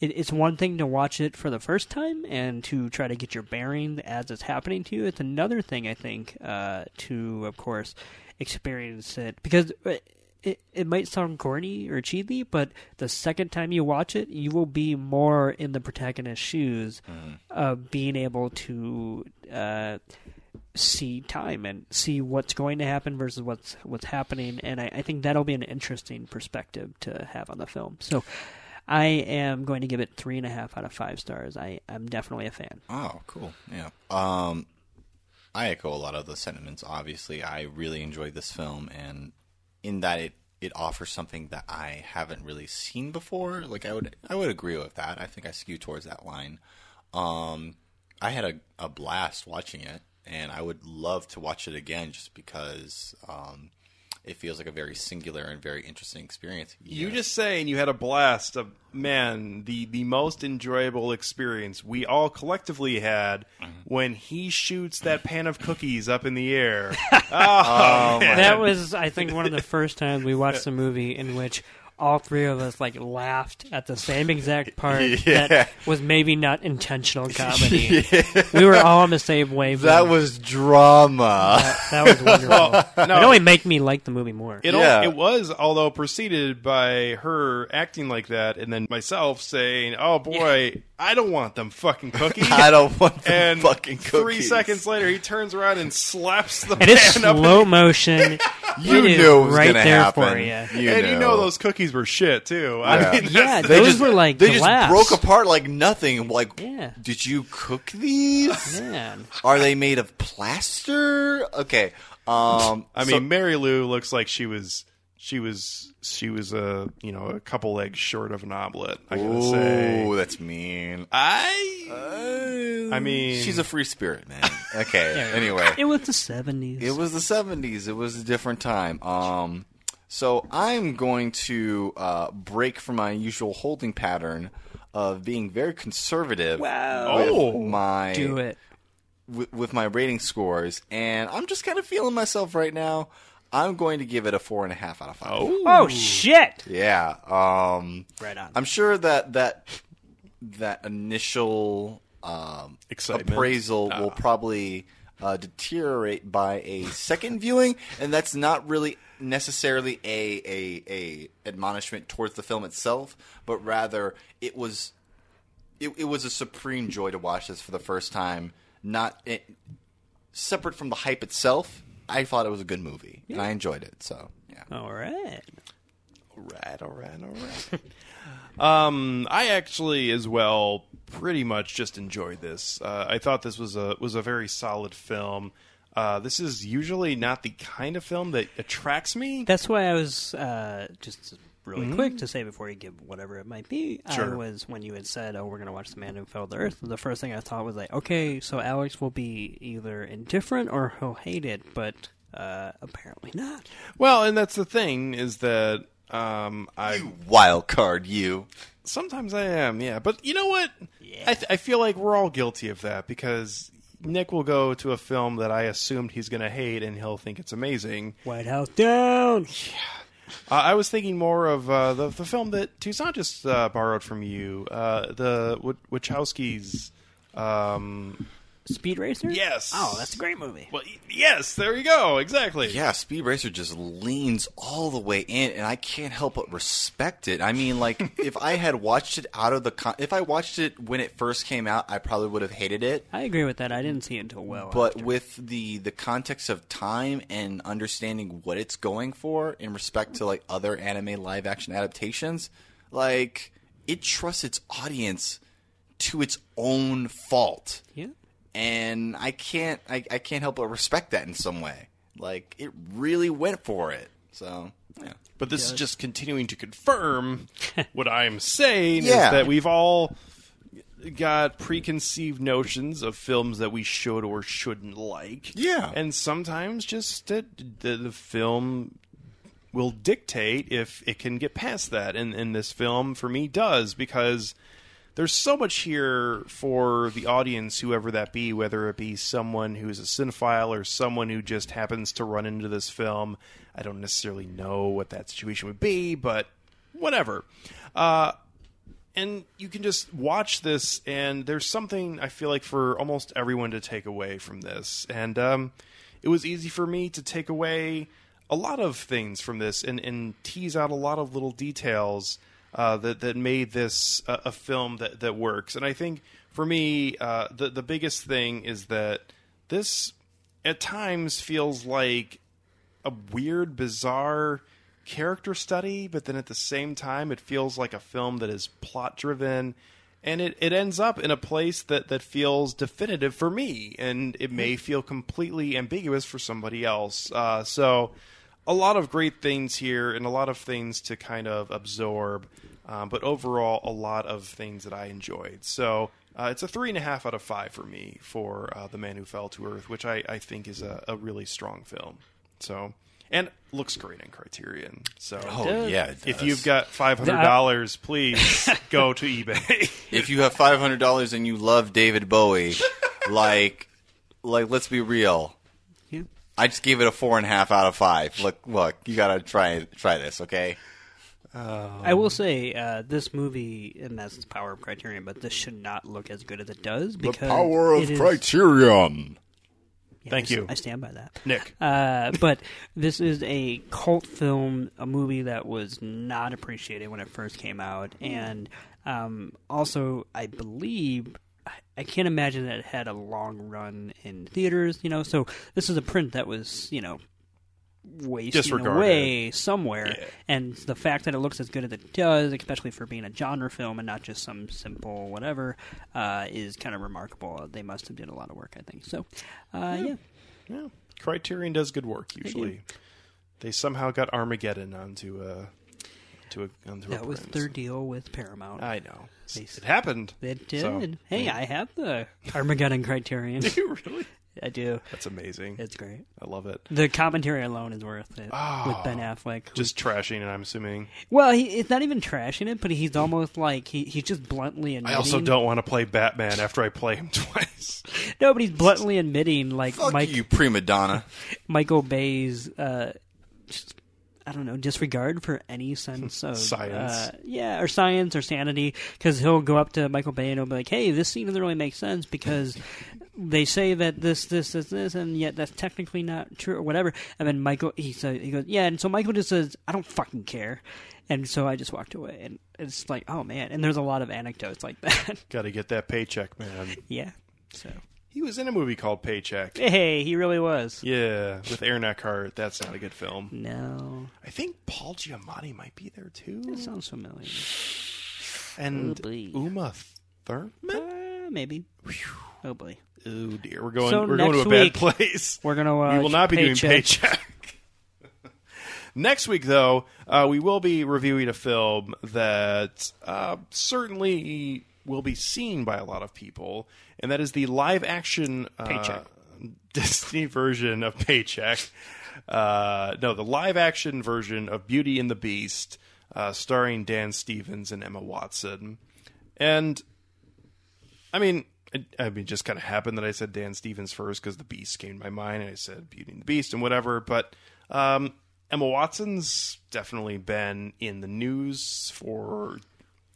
it, it's one thing to watch it for the first time and to try to get your bearing as it's happening to you. It's another thing, I think, uh, to of course experience it because it it might sound corny or cheesy, but the second time you watch it, you will be more in the protagonist's shoes of being able to. Uh, see time and see what's going to happen versus what's what's happening and I, I think that'll be an interesting perspective to have on the film so I am going to give it three and a half out of five stars. I, I'm definitely a fan. Oh, cool. Yeah. Um, I echo a lot of the sentiments. Obviously, I really enjoyed this film, and in that it it offers something that I haven't really seen before. Like I would I would agree with that. I think I skew towards that line. Um, I had a, a blast watching it, and I would love to watch it again just because um, it feels like a very singular and very interesting experience. You Yeah. just saying you had a blast. Of, man, the the most enjoyable experience we all collectively had Mm-hmm. when he shoots that [LAUGHS] pan of cookies up in the air. [LAUGHS] Oh, my That was, I think, one of the first times we watched [LAUGHS] a movie in which all three of us like laughed at the same exact [LAUGHS] part Yeah. that was maybe not intentional comedy. [LAUGHS] We were all on the same wavelength. that was drama. that was wonderful. no. It only make me like the movie more. It, Yeah. al- it was, although preceded by her acting like that, and then myself saying, "Oh boy, I don't want them fucking cookies." [LAUGHS] I don't want the and fucking cookies. three seconds later, he turns around and slaps the and it's up. slow motion. You It is knew it was right gonna there happen. for you. and you know those cookies were shit too. Yeah. I mean, Yeah, the- They those just were like they glass. just broke apart like nothing. Like, Yeah. did you cook these? [LAUGHS] Man. Are they made of plaster? Okay. Um, [LAUGHS] I so- mean, Mary Lou looks like she was she was she was a you know a couple legs short of an omelet. I gotta Ooh, say, Oh, that's mean. I I mean, She's a free spirit, man. Okay. [LAUGHS] Yeah. Anyway, It was the 70s. it was the seventies. It was a different time. Um, So I'm going to uh, break from my usual holding pattern of being very conservative Wow. with Oh. my Do it. with, with my rating scores, and I'm just kind of feeling myself right now. I'm going to give it a four and a half out of five. Oh shit! Yeah. Um, Right on. I'm sure that that that initial um, Excitement. appraisal will probably uh, deteriorate by a second viewing, and that's not really necessarily a, a a admonishment towards the film itself, but rather it was it, it was a supreme joy to watch this for the first time. Not it, separate from the hype itself. I thought it was a good movie, and I enjoyed it. So yeah. All right. All right, all right, all right. [LAUGHS] um, I actually, as well, pretty much just enjoyed this. Uh, I thought this was a was a very solid film. Uh, this is usually not the kind of film that attracts me. That's why I was uh, just really quick to say before you give whatever it might be. I Sure. was when you had said, "Oh, we're going to watch The Man Who Fell to Earth." The first thing I thought was like, "Okay, so Alex will be either indifferent or he'll hate it," but uh, apparently not. Well, and that's the thing is that um, I Wild card, you. Sometimes I am, yeah. But you know what? I, th- I feel like we're all guilty of that because Nick will go to a film that I assumed he's going to hate and he'll think it's amazing. White House down. Uh, I was thinking more of uh, the the film that Toussaint just uh, borrowed from you, uh, the w- Wachowskis. Um, Speed Racer. Yes. Oh, that's a great movie. well, y- yes, there you go, exactly. Yeah, Speed Racer just leans all the way in, and I can't help but respect it. I mean, like [LAUGHS] if I had watched it out of the, con- if I watched it when it first came out, I probably would have hated it. I agree with that. I didn't see it until well. But after. with the the context of time and understanding what it's going for in respect to like other anime live action adaptations, like it trusts its audience to its own fault yeah. And I can't I, I can't help but respect that in some way. Like it really went for it. So yeah. But this is just continuing to confirm [LAUGHS] what I'm saying Yeah. is that we've all got preconceived notions of films that we should or shouldn't like. Yeah. And sometimes just that the, the film will dictate if it can get past that. And, and this film, for me, does because there's so much here for the audience, whoever that be, whether it be someone who's a cinephile or someone who just happens to run into this film. I don't necessarily know what that situation would be, but whatever. Uh, and you can just watch this, and there's something I feel like for almost everyone to take away from this. And um, it was easy for me to take away a lot of things from this and, and tease out a lot of little details uh, that that made this a, a film that that works. And I think for me, uh, the the biggest thing is that this at times feels like a weird, bizarre character study, but then at the same time, it feels like a film that is plot driven. And it, it ends up in a place that, that feels definitive for me, and it may feel completely ambiguous for somebody else. Uh, so, a lot of great things here, and a lot of things to kind of absorb, um, but overall, a lot of things that I enjoyed. So, uh, it's a three and a half out of five for me for uh, The Man Who Fell to Earth, which I, I think is a, a really strong film. So, and looks great in Criterion. So, Oh yeah. it if you've got five hundred dollars, please [LAUGHS] go to eBay. [LAUGHS] if you have five hundred dollars and you love David Bowie, [LAUGHS] like like let's be real. Yeah. I just gave it a four and a half out of five. Look, look, you gotta try try this, okay? I will say uh, this movie, and that's the power of Criterion, but this should not look as good as it does because Power it is- Criterion. Yeah, Thank I- you. I stand by that. Nick. Uh, but this is a cult film, a movie that was not appreciated when it first came out, and um, also I believe I- can't imagine that it had a long run in theaters. You know, so this is a print that was you know wasting away somewhere, Yeah. and the fact that it looks as good as it does, especially for being a genre film and not just some simple whatever, uh, is kind of remarkable. They must have did a lot of work, I think. So, uh, yeah. yeah, Criterion does good work usually. They somehow got Armageddon onto a to a onto a That was print. their deal with Paramount. I know They- it happened. It did. So- hey, I have the Armageddon Criterion. [LAUGHS] Do you really? I do. That's amazing. It's great. I love it. The commentary alone is worth it Oh. with Ben Affleck. who- Just trashing it, I'm assuming. well, he, it's not even trashing it, but he's almost like he, he's just bluntly admitting. I also don't want to play Batman after I play him [LAUGHS] twice. No, but he's bluntly admitting like Fuck Mike you, prima donna. [LAUGHS] Michael Bay's. Uh, just, I don't know, disregard for any sense of Science. uh, yeah, or science or sanity. Because he'll go up to Michael Bay and he'll be like, "Hey, this scene doesn't really make sense because [LAUGHS] they say that this, this, this, this, and yet that's technically not true or whatever." And then Michael, he said, "He goes, yeah," and so Michael just says, "I don't fucking care," and so I just walked away, and it's like, oh man, and there's a lot of anecdotes like [LAUGHS] that. Got to get that paycheck, man. yeah, so He was in a movie called Paycheck. hey, he really was. Yeah, with Aaron Eckhart. That's not a good film. No, I think Paul Giamatti might be there too. that sounds familiar. And Oh. Uma Thurman. Uh, maybe. Oh boy. Oh dear, we're going. So we're going to a bad place. We're gonna. Uh, we will not be doing paycheck. paycheck. [LAUGHS] Next week, though, uh, we will be reviewing a film that uh, certainly will be seen by a lot of people, and that is the live-action uh, [LAUGHS] Disney version of Paycheck. Uh, no, the live-action version of Beauty and the Beast, uh, starring Dan Stevens and Emma Watson, and I mean, it, I mean, it just kind of happened that I said Dan Stevens first because the Beast came to my mind, and I said Beauty and the Beast and whatever. But um, Emma Watson's definitely been in the news for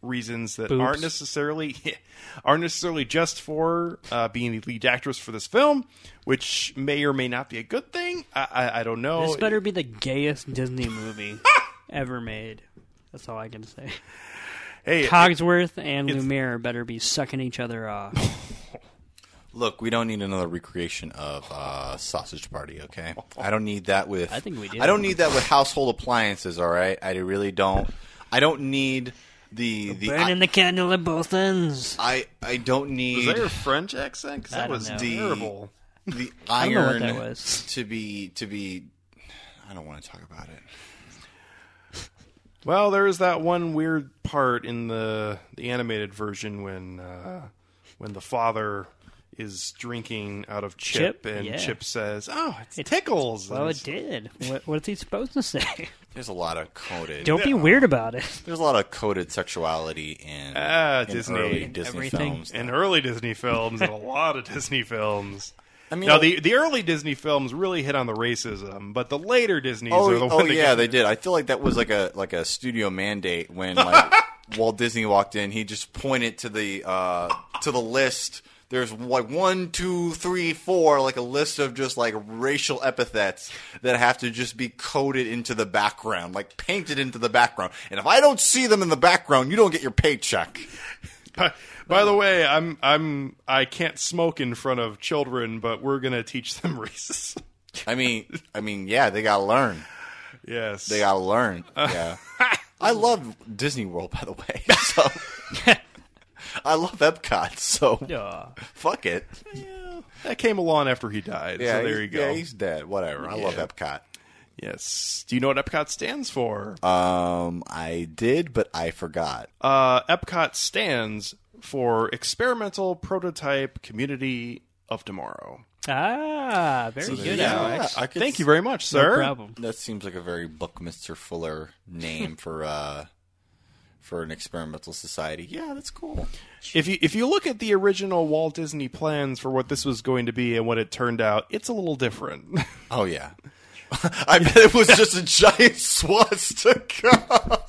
reasons that Boobs. aren't necessarily [LAUGHS] aren't necessarily just for uh, being the lead actress for this film, which may or may not be a good thing. I, I, I don't know. This better be the gayest Disney movie [LAUGHS] ever made. That's all I can say. hey, Cogsworth and Lumiere better be sucking each other off. [LAUGHS] Look, we don't need another recreation of uh, Sausage Party, okay? I don't need that with. I think we do. I don't need that with household appliances. All right, I really don't. I don't need the the. Burning I, the candle at both ends. I I don't need. was need that your French accent? 'Cause I that was know. terrible. the [LAUGHS] I don't know what iron that was. to be to be. I don't want to talk about it. Well, there is that one weird part in the the animated version when uh, when the father is drinking out of Chip, Chip? and Yeah. Chip says, "Oh, it tickles." Well, it did. What, what's he supposed to say? [LAUGHS] There's a lot of coded. Don't be weird about it. [LAUGHS] There's a lot of coded sexuality in, Ah, in Disney. early Disney Everything. films. in early Disney films and a lot of Disney films. I mean, Now, the the early Disney films really hit on the racism, but the later Disneys Oh, are the oh one that yeah, get- they did. I feel like that was like a like a studio mandate when like [LAUGHS] Walt Disney walked in. He just pointed to the uh, to the list. There's like one, two, three, four, like a list of just like racial epithets that have to just be coded into the background, like painted into the background. And if I don't see them in the background, you don't get your paycheck. By, by the way, I'm I'm I can't smoke in front of children, but we're gonna teach them [LAUGHS] racism. I mean, I mean, yeah, they gotta learn. yes, They gotta learn. [LAUGHS] Yeah. I love Disney World, by the way. [LAUGHS] So I love Epcot. So Aw. [LAUGHS] fuck it. Yeah, that came along after he died. Yeah, so there he's- you go. Yeah, he's dead. Whatever. I love Epcot. yes. Do you know what Epcot stands for? Um, I did, but I forgot. Uh, Epcot stands for Experimental Prototype Community of Tomorrow. Ah, very good, Yeah, Alex. I could Thank s- you very much, sir. No sir. problem. That seems like a very Buckminster Fuller name for uh for an experimental society. Yeah, that's cool. If you if you look at the original Walt Disney plans for what this was going to be and what it turned out, it's a little different. [LAUGHS] Oh yeah. [LAUGHS] I bet it was just a giant swastika.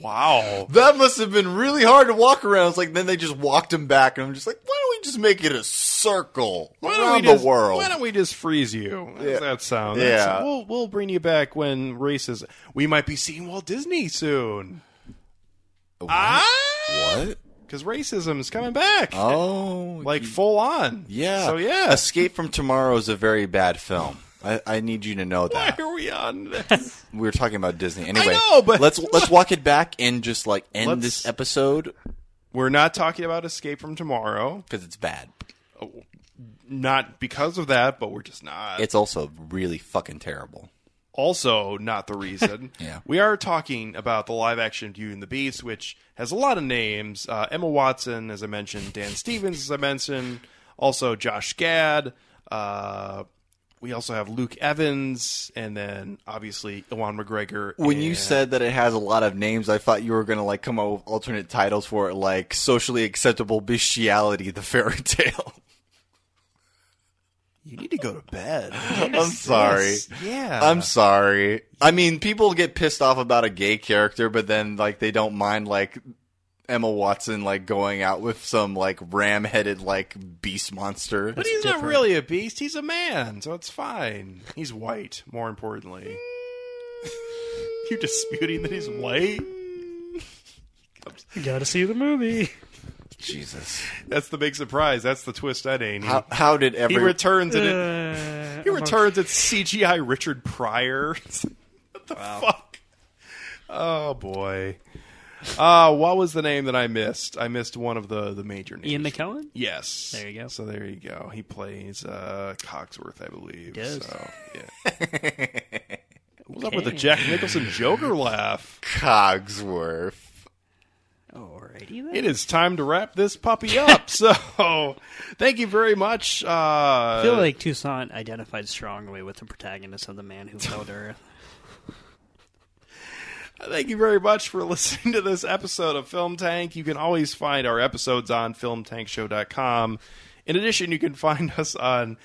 wow. That must have been really hard to walk around. It's like then they just walked him back, and I'm just like, why don't we just make it a circle Why don't around we just, the world? Why don't we just freeze you? How does Yeah. that sound? Yeah. That's- we'll we'll bring you back when races. We might be seeing Walt Disney soon. What? Ah, What? because racism is coming back, Oh, like full on. yeah. So yeah. Escape from Tomorrow is a very bad film. I, I need you to know that. Why are we on this? [LAUGHS] We were talking about Disney. Anyway, know, but- let's let's [LAUGHS] walk it back and just like end Let's- this episode We're not talking about Escape from Tomorrow. because it's bad. Not because of that, but we're just not. It's also really fucking terrible. Also not the reason. [LAUGHS] Yeah. We are talking about the live action Beauty and the Beast, which has a lot of names. Uh, Emma Watson, as I mentioned, Dan Stevens, as I mentioned, also Josh Gad, Uh, we also have Luke Evans, and then obviously Ewan McGregor. When you said that it has a lot of names, I thought you were gonna like come up with alternate titles for it, like socially acceptable bestiality, the fairy [LAUGHS] tale. You need to go to bed. [LAUGHS] I'm sorry. Yeah, I'm sorry. I mean, people get pissed off about a gay character, but then like they don't mind like Emma Watson like going out with some like ram-headed like beast monster. But he's not really a beast. He's a man, so it's fine. He's white, more importantly. [LAUGHS] you disputing that he's white? You gotta see the movie. Jesus. That's the big surprise. That's the twist ending. He, How how did he every returns and it, Uh, he returns at CGI Richard Pryor. [LAUGHS] what the fuck? Oh boy. Uh, what was the name that I missed? I missed one of the the major names. Ian McKellen. Yes. There you go. So there you go. He plays uh, Cogsworth, I believe. does. So, yeah. [LAUGHS] What's up with the Jack Nicholson Joker laugh? Cogsworth? Then. It is time to wrap this puppy up. [LAUGHS] so, thank you very much. Uh, I feel like Toussaint identified strongly with the protagonist of The Man Who Fell [LAUGHS] Earth. Thank you very much for [LAUGHS] listening to this episode of Film Tank. You can always find our episodes on filmtankshow.com. In addition, you can find us on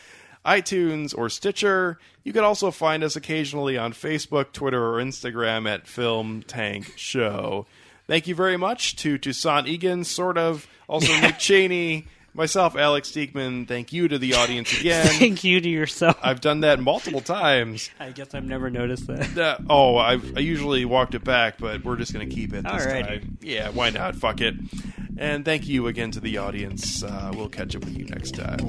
iTunes or Stitcher. You can also find us occasionally on Facebook, Twitter, or Instagram at Film Tank Show. Thank you very much to Toussaint Egan, sort of, also Nick Cheney, myself, Alex Diekman. Thank you to the audience [LAUGHS] again. Thank you to yourself. I've done that multiple times. [LAUGHS] I guess I've never noticed that. Uh, oh, I've, I usually walked it back, but we're just going to keep it this Alrighty. time. Yeah, why not? Fuck it. And thank you again to the audience. Uh, we'll catch up with you next time.